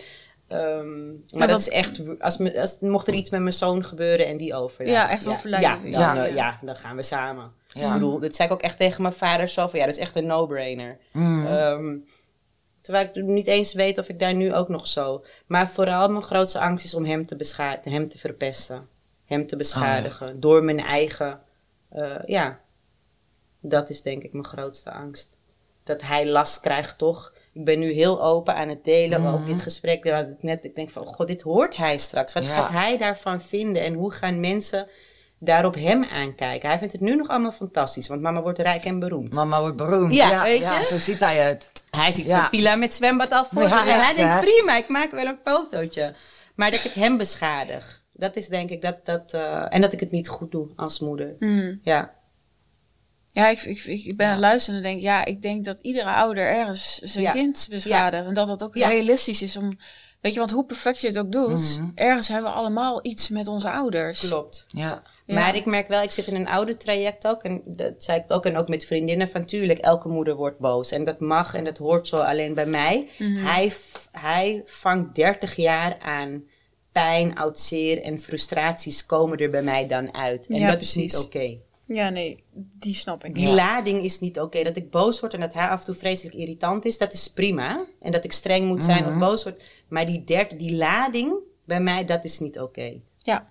Speaker 3: Ehm, maar,
Speaker 1: Maar
Speaker 3: dat
Speaker 1: dat-
Speaker 3: is echt, als, me, als mocht er iets met mijn zoon gebeuren en die overlijdt.
Speaker 1: Ja, echt overlijden.
Speaker 3: Ja, dan,
Speaker 2: Ja.
Speaker 3: eh, ja, dan gaan we samen.
Speaker 2: Ja.
Speaker 3: Ik bedoel, dit zei ik ook echt tegen mijn vader zo van ja, dat is echt een no-brainer.
Speaker 2: Mm.
Speaker 3: Ehm, terwijl ik niet eens weet of ik daar nu ook nog zo. Maar vooral mijn grootste angst is om hem te, hem te verpesten. Hem te beschadigen. Door mijn eigen. eh, ja. Dat is denk ik mijn grootste angst. Dat hij last krijgt toch. Ik ben nu heel open aan het delen. Ook dit gesprek. net, ik denk van, oh god, dit hoort hij straks. Wat
Speaker 2: Ja.
Speaker 3: gaat hij daarvan vinden? En hoe gaan mensen daarop hem aankijken. Hij vindt het nu nog allemaal fantastisch, want mama wordt rijk en beroemd.
Speaker 2: Mama wordt beroemd.
Speaker 3: Ja, weet je?
Speaker 2: zo ziet hij het.
Speaker 3: Hij ziet
Speaker 2: Ja.
Speaker 3: zijn villa met zwembad al voor
Speaker 2: Ja,
Speaker 3: zich. En hij denkt,
Speaker 2: hè?
Speaker 3: prima, ik maak wel een fotootje. Maar dat ik hem beschadig. Dat is denk ik dat... dat eh, en dat ik het niet goed doe als moeder.
Speaker 1: Hmm.
Speaker 3: Ja.
Speaker 1: Ja, ik, ik, ik ben aan het luisteren en denk, ja, ik denk dat iedere ouder ergens zijn
Speaker 3: Ja.
Speaker 1: kind beschadigt. En dat dat ook
Speaker 3: Ja.
Speaker 1: realistisch is om, weet je, want hoe perfect je het ook doet,
Speaker 2: Mhm.
Speaker 1: ergens hebben we allemaal iets met onze ouders.
Speaker 3: Klopt.
Speaker 2: Ja.
Speaker 1: Ja.
Speaker 3: Maar ik merk wel, ik zit in een oude traject ook. En dat zei ik ook. En ook met vriendinnen van tuurlijk, elke moeder wordt boos. En dat mag en dat hoort zo alleen bij mij.
Speaker 1: Mhm.
Speaker 3: hij, hij vangt 30 jaar aan pijn, oud zeer en frustraties komen er bij mij dan uit. En
Speaker 1: Ja,
Speaker 3: dat is niet oké.
Speaker 1: Ja, nee, die snap ik.
Speaker 3: Die
Speaker 2: Ja.
Speaker 3: lading is niet oké. Dat ik boos word en dat hij af en toe vreselijk irritant is, dat is prima. En dat ik streng moet zijn
Speaker 2: Mhm.
Speaker 3: of boos word. Maar die, derde, die lading bij mij, dat is niet oké.
Speaker 1: Ja.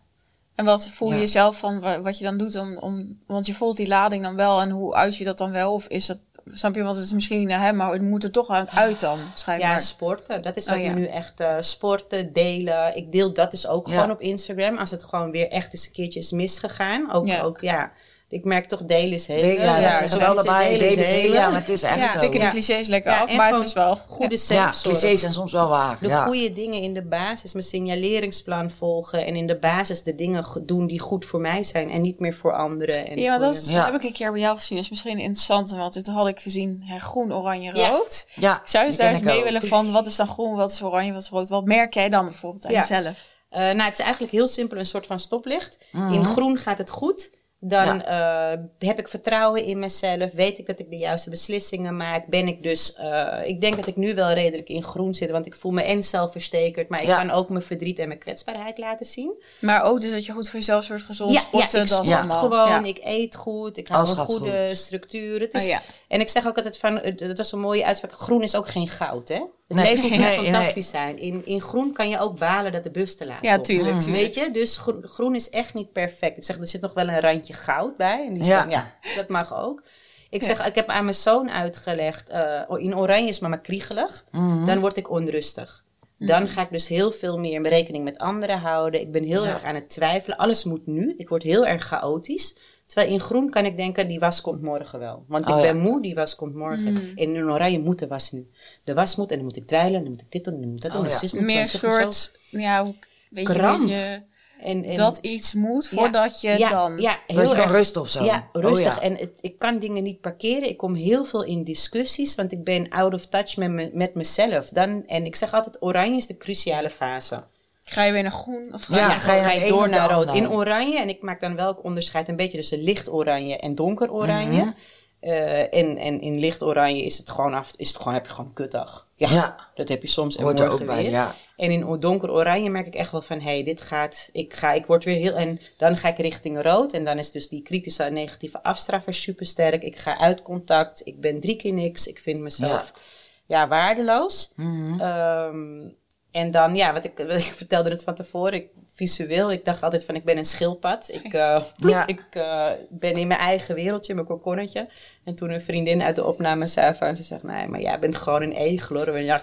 Speaker 1: En wat voel je
Speaker 2: Ja.
Speaker 1: zelf van wa- wat je dan doet om, om, want je voelt die lading dan wel en hoe uit je dat dan wel? Of is dat, snap je, want het is misschien niet naar hem, maar het moet er toch aan- uit dan, schrijf
Speaker 3: Ja,
Speaker 1: maar.
Speaker 3: sporten. Dat is
Speaker 1: Oh,
Speaker 3: wat
Speaker 1: ja.
Speaker 3: ik nu echt eh, sporten, delen. Ik deel dat dus ook
Speaker 2: Ja.
Speaker 3: gewoon op Instagram. Als het gewoon weer echt eens een keertje is misgegaan. Ook,
Speaker 1: Ja.
Speaker 3: ook ja. Ik merk toch delen is heel.
Speaker 2: Ja,
Speaker 1: ja,
Speaker 2: dat
Speaker 1: zo
Speaker 2: is wel
Speaker 3: delen is.
Speaker 2: Ja, maar het is echt
Speaker 1: ja,
Speaker 2: zo.
Speaker 1: tikken de
Speaker 3: Ja.
Speaker 1: clichés lekker
Speaker 3: Ja,
Speaker 1: af, maar het is wel...
Speaker 3: Goede
Speaker 2: Ja,
Speaker 3: zelfzorg.
Speaker 2: clichés zijn soms wel waar.
Speaker 3: De
Speaker 2: ja.
Speaker 3: goede dingen in de basis, mijn signaleringsplan volgen. En in de basis de dingen doen die goed voor mij zijn. En niet meer voor anderen. En
Speaker 1: Ja, maar dat
Speaker 2: Ja.
Speaker 1: heb ik een keer bij jou gezien. Dat is misschien interessant, want dit had ik gezien. Hè, groen, oranje,
Speaker 3: Ja.
Speaker 1: rood.
Speaker 2: Ja,
Speaker 1: Zou je daar eens mee
Speaker 2: ook.
Speaker 1: willen van wat is dan groen, wat is oranje, wat is rood? Wat merk jij dan bijvoorbeeld aan
Speaker 3: Ja.
Speaker 1: jezelf?
Speaker 3: Eh, nou, het is eigenlijk heel simpel een soort van stoplicht.
Speaker 2: Mhm.
Speaker 3: In groen gaat het goed. Dan eh, heb ik vertrouwen in mezelf. Weet ik dat ik de juiste beslissingen maak. Ben ik dus... eh, ik denk dat ik nu wel redelijk in groen zit. Want ik voel me en zelfverzekerd. Maar ik
Speaker 2: Ja.
Speaker 3: kan ook mijn verdriet en mijn kwetsbaarheid laten zien.
Speaker 1: Maar ook dus dat je goed voor jezelf zorgt, gezond
Speaker 3: ja,
Speaker 1: sporten,
Speaker 3: ja, ik
Speaker 1: dat
Speaker 3: sport
Speaker 1: allemaal.
Speaker 3: gewoon.
Speaker 1: Ja.
Speaker 3: Ik eet goed. Ik hou
Speaker 2: Alles
Speaker 3: een goede structuur. Het is,
Speaker 1: Oh, ja.
Speaker 3: En ik zeg ook altijd van... eh, Dat was een mooie uitspraak. Groen is ook geen goud, hè? Het
Speaker 2: Nee,
Speaker 3: leven hoeft niet
Speaker 2: nee, nee.
Speaker 3: fantastisch zijn. In, in groen kan je ook balen dat de bus te laat
Speaker 1: Ja,
Speaker 3: komt.
Speaker 1: tuurlijk,
Speaker 2: Mm.
Speaker 1: tuurlijk.
Speaker 3: Weet je, dus gro- groen is echt niet perfect. Ik zeg, er zit nog wel een randje goud bij. En die
Speaker 2: Ja.
Speaker 3: staan- ja, dat mag ook. Ik
Speaker 1: Ja.
Speaker 3: zeg, ik heb aan mijn zoon uitgelegd, eh, in oranje is mama kriegelig.
Speaker 2: Mhm.
Speaker 3: Dan word ik onrustig. Dan ga ik dus heel veel meer rekening met anderen houden. Ik ben heel
Speaker 2: Ja.
Speaker 3: erg aan het twijfelen. Alles moet nu. Ik word heel erg chaotisch. Terwijl in groen kan ik denken, die was komt morgen wel. Want ik
Speaker 2: Oh, ja.
Speaker 3: ben moe, die was komt morgen.
Speaker 1: Mhm.
Speaker 3: En in oranje moet de was nu. De was moet en dan moet ik dweilen. En dan moet ik dit doen en dan moet ik dat doen.
Speaker 2: Oh, ja.
Speaker 3: moet
Speaker 1: Meer
Speaker 3: en zus moet zo.
Speaker 1: soort, ja, weet je,
Speaker 3: Kramp.
Speaker 1: weet je,
Speaker 3: En, en,
Speaker 1: dat iets moet
Speaker 3: Ja.
Speaker 1: voordat je
Speaker 3: ja,
Speaker 1: dan...
Speaker 3: Ja,
Speaker 2: Dat
Speaker 3: heel
Speaker 2: je kan
Speaker 3: erg
Speaker 2: rusten of zo.
Speaker 3: Ja, rustig.
Speaker 2: Oh, ja.
Speaker 3: En het, ik kan dingen niet parkeren. Ik kom heel veel in discussies, want ik ben out of touch met, me, met mezelf. Dan, en ik zeg altijd, oranje is de cruciale fase.
Speaker 1: Ga je weer naar groen? Of ga
Speaker 2: Ja, ga je
Speaker 3: ga door naar rood. In oranje, en ik maak dan welk onderscheid een beetje tussen licht oranje en donker oranje.
Speaker 2: Mhm.
Speaker 3: Eh, en, en in licht oranje is het gewoon af, is het gewoon, heb je gewoon een kutdag. Ja,
Speaker 2: Ja.
Speaker 3: dat heb je soms en
Speaker 2: Hoort er
Speaker 3: morgen
Speaker 2: ook bij,
Speaker 3: weer.
Speaker 2: ja.
Speaker 3: En in donker oranje merk ik echt wel van, hé, hey, dit gaat, ik ga, ik word weer heel, en dan ga ik richting rood. En dan is dus die kritische en negatieve afstraffer super sterk. Ik ga uit contact, ik ben drie keer niks, ik vind mezelf, ja, waardeloos. Ehm, en dan, ja, wat ik, wat ik vertelde het van tevoren, ik, visueel, ik dacht altijd van, ik ben een schildpad. Ik, eh,
Speaker 2: Ja.
Speaker 3: ik eh, ben in mijn eigen wereldje, mijn kokonnetje. En toen een vriendin uit de opname zei van, ze zegt, nee, maar jij bent gewoon een egel, hoor. En ja,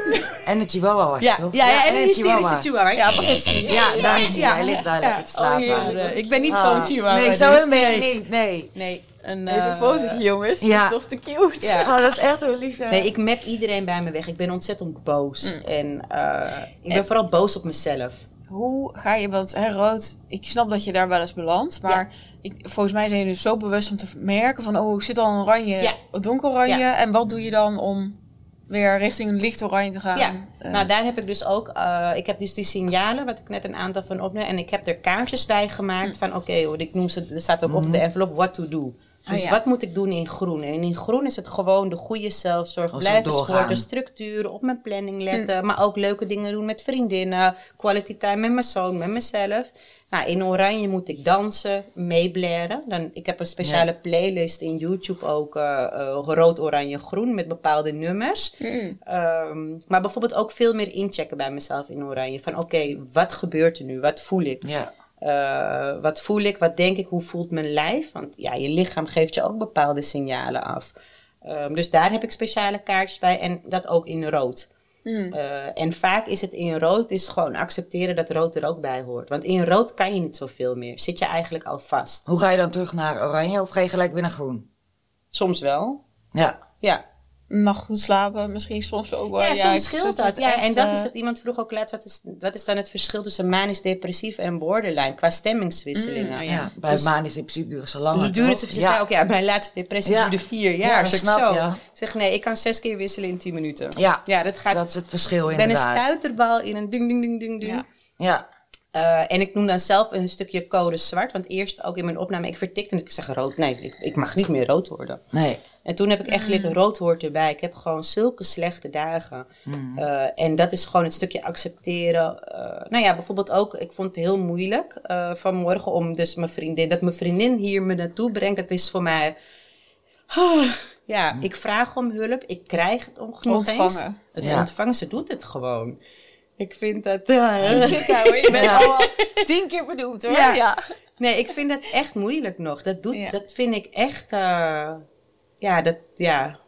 Speaker 2: En de chihuahua was je
Speaker 3: ja,
Speaker 2: toch?
Speaker 3: ja, ja, en
Speaker 2: de
Speaker 3: een hysterische chihuahua. Ja, is die?
Speaker 2: Ja, daar is hij.
Speaker 3: Ja.
Speaker 2: Hij ligt daar lekker te
Speaker 3: Oh,
Speaker 2: slapen.
Speaker 3: ik ben niet
Speaker 2: Ah.
Speaker 3: zo'n chihuahua.
Speaker 2: Nee,
Speaker 3: dus-
Speaker 2: zo ben je niet. Nee.
Speaker 3: Nee, een...
Speaker 1: Even een
Speaker 3: eh,
Speaker 1: fotootje, jongens.
Speaker 2: ja.
Speaker 1: Dat is toch te cute.
Speaker 3: Ja.
Speaker 2: Oh, dat is echt heel lief. hè?
Speaker 3: Nee, ik map iedereen bij me weg. Ik ben ontzettend boos.
Speaker 1: Mm.
Speaker 3: En eh, ik ben vooral boos op mezelf.
Speaker 1: Hoe ga je, want hè, rood, ik snap dat je daar wel eens belandt, maar ik, volgens mij zijn je dus zo bewust om te merken van, oh, ik zit al een oranje,
Speaker 3: Ja.
Speaker 1: donker oranje,
Speaker 3: Ja.
Speaker 1: en wat doe je dan om weer richting een licht oranje te gaan?
Speaker 3: Ja,
Speaker 1: Eh,
Speaker 3: nou daar heb ik dus ook, eh, ik heb dus die signalen, wat ik net een aantal van opneem. En ik heb er kaartjes bij gemaakt van, oké hoor, ik noem ze, er staat ook op de envelop, what to do. Dus
Speaker 1: Oh, ja.
Speaker 3: wat moet ik doen in groen? En in groen is het gewoon de goede zelfzorg,
Speaker 2: Oh,
Speaker 3: blijven sporten, structuur, op mijn planning letten. Maar ook leuke dingen doen met vriendinnen, quality time met mijn zoon, met mezelf. Nou, in oranje moet ik dansen, meeblaren. Dan, ik heb een speciale playlist in YouTube ook, eh, eh, rood, oranje, groen, met bepaalde nummers.
Speaker 1: mm.
Speaker 3: Ehm, maar bijvoorbeeld ook veel meer inchecken bij mezelf in oranje. Van oké, wat gebeurt er nu? Wat voel ik?
Speaker 2: Ja.
Speaker 3: Eh, wat voel ik? Wat denk ik? Hoe voelt mijn lijf? Want ja, je lichaam geeft je ook bepaalde signalen af. Ehm, dus daar heb ik speciale kaartjes bij en dat ook in rood.
Speaker 1: Hmm.
Speaker 3: Eh, en vaak is het in rood is gewoon accepteren dat rood er ook bij hoort. Want in rood kan je niet zoveel meer. Zit je eigenlijk al vast.
Speaker 2: Hoe ga je dan terug naar oranje of ga je gelijk weer naar groen?
Speaker 3: Soms wel.
Speaker 2: Ja.
Speaker 3: Ja,
Speaker 1: Nacht goed slapen, misschien soms ook wel.
Speaker 3: ja,
Speaker 1: ik
Speaker 3: soms scheelt dat. Ja,
Speaker 1: echt,
Speaker 3: en dat
Speaker 1: eh,
Speaker 3: is het. Iemand vroeg ook laatst, wat is, wat is dan het verschil tussen manisch depressief en borderline qua stemmingswisselingen?
Speaker 1: Mm,
Speaker 2: ja. Bij
Speaker 3: Dus-
Speaker 2: manisch depressief duren ze langer. Toch?
Speaker 3: ze, ze
Speaker 2: ja.
Speaker 3: zei ook, ja, mijn laatste depressie
Speaker 2: Ja.
Speaker 3: duurde vier
Speaker 2: Ja,
Speaker 3: jaar.
Speaker 2: dat
Speaker 3: Zeg ik
Speaker 2: snap
Speaker 3: zo. Ik zeg, nee, ik kan zes keer wisselen in tien minuten.
Speaker 2: Ja,
Speaker 3: Ja, dat gaat.
Speaker 2: dat is het verschil
Speaker 3: ik ben een
Speaker 2: inderdaad.
Speaker 3: stuiterbal in een ding, ding, ding, ding, ding.
Speaker 1: Ja.
Speaker 2: Ja.
Speaker 3: Eh, en ik noem dan zelf een stukje code zwart. Want eerst ook in mijn opname, ik vertikte en ik zeg rood. Nee, ik, ik mag niet meer rood worden.
Speaker 2: Nee.
Speaker 3: En toen heb ik echt geleerd, rood hoort erbij. Ik heb gewoon zulke slechte dagen.
Speaker 2: Mm.
Speaker 3: Eh, en dat is gewoon het stukje accepteren. Eh, nou ja, bijvoorbeeld ook, ik vond het heel moeilijk eh, vanmorgen om dus mijn vriendin, dat mijn vriendin hier me naartoe brengt. Dat is voor mij, Ah, ja, ik vraag om hulp, ik krijg het om eens.
Speaker 1: Ontvangen.
Speaker 3: Het
Speaker 2: Ja.
Speaker 3: ontvangen, ze doet het gewoon. Ik vind dat...
Speaker 1: Shit, ja, hoor, je bent
Speaker 2: Ja.
Speaker 1: al tien keer benoemd hoor.
Speaker 3: Ja.
Speaker 1: Ja.
Speaker 3: Nee, ik vind dat echt moeilijk nog. Dat, doet,
Speaker 1: Ja.
Speaker 3: dat vind ik echt. Ja, dat. Ja.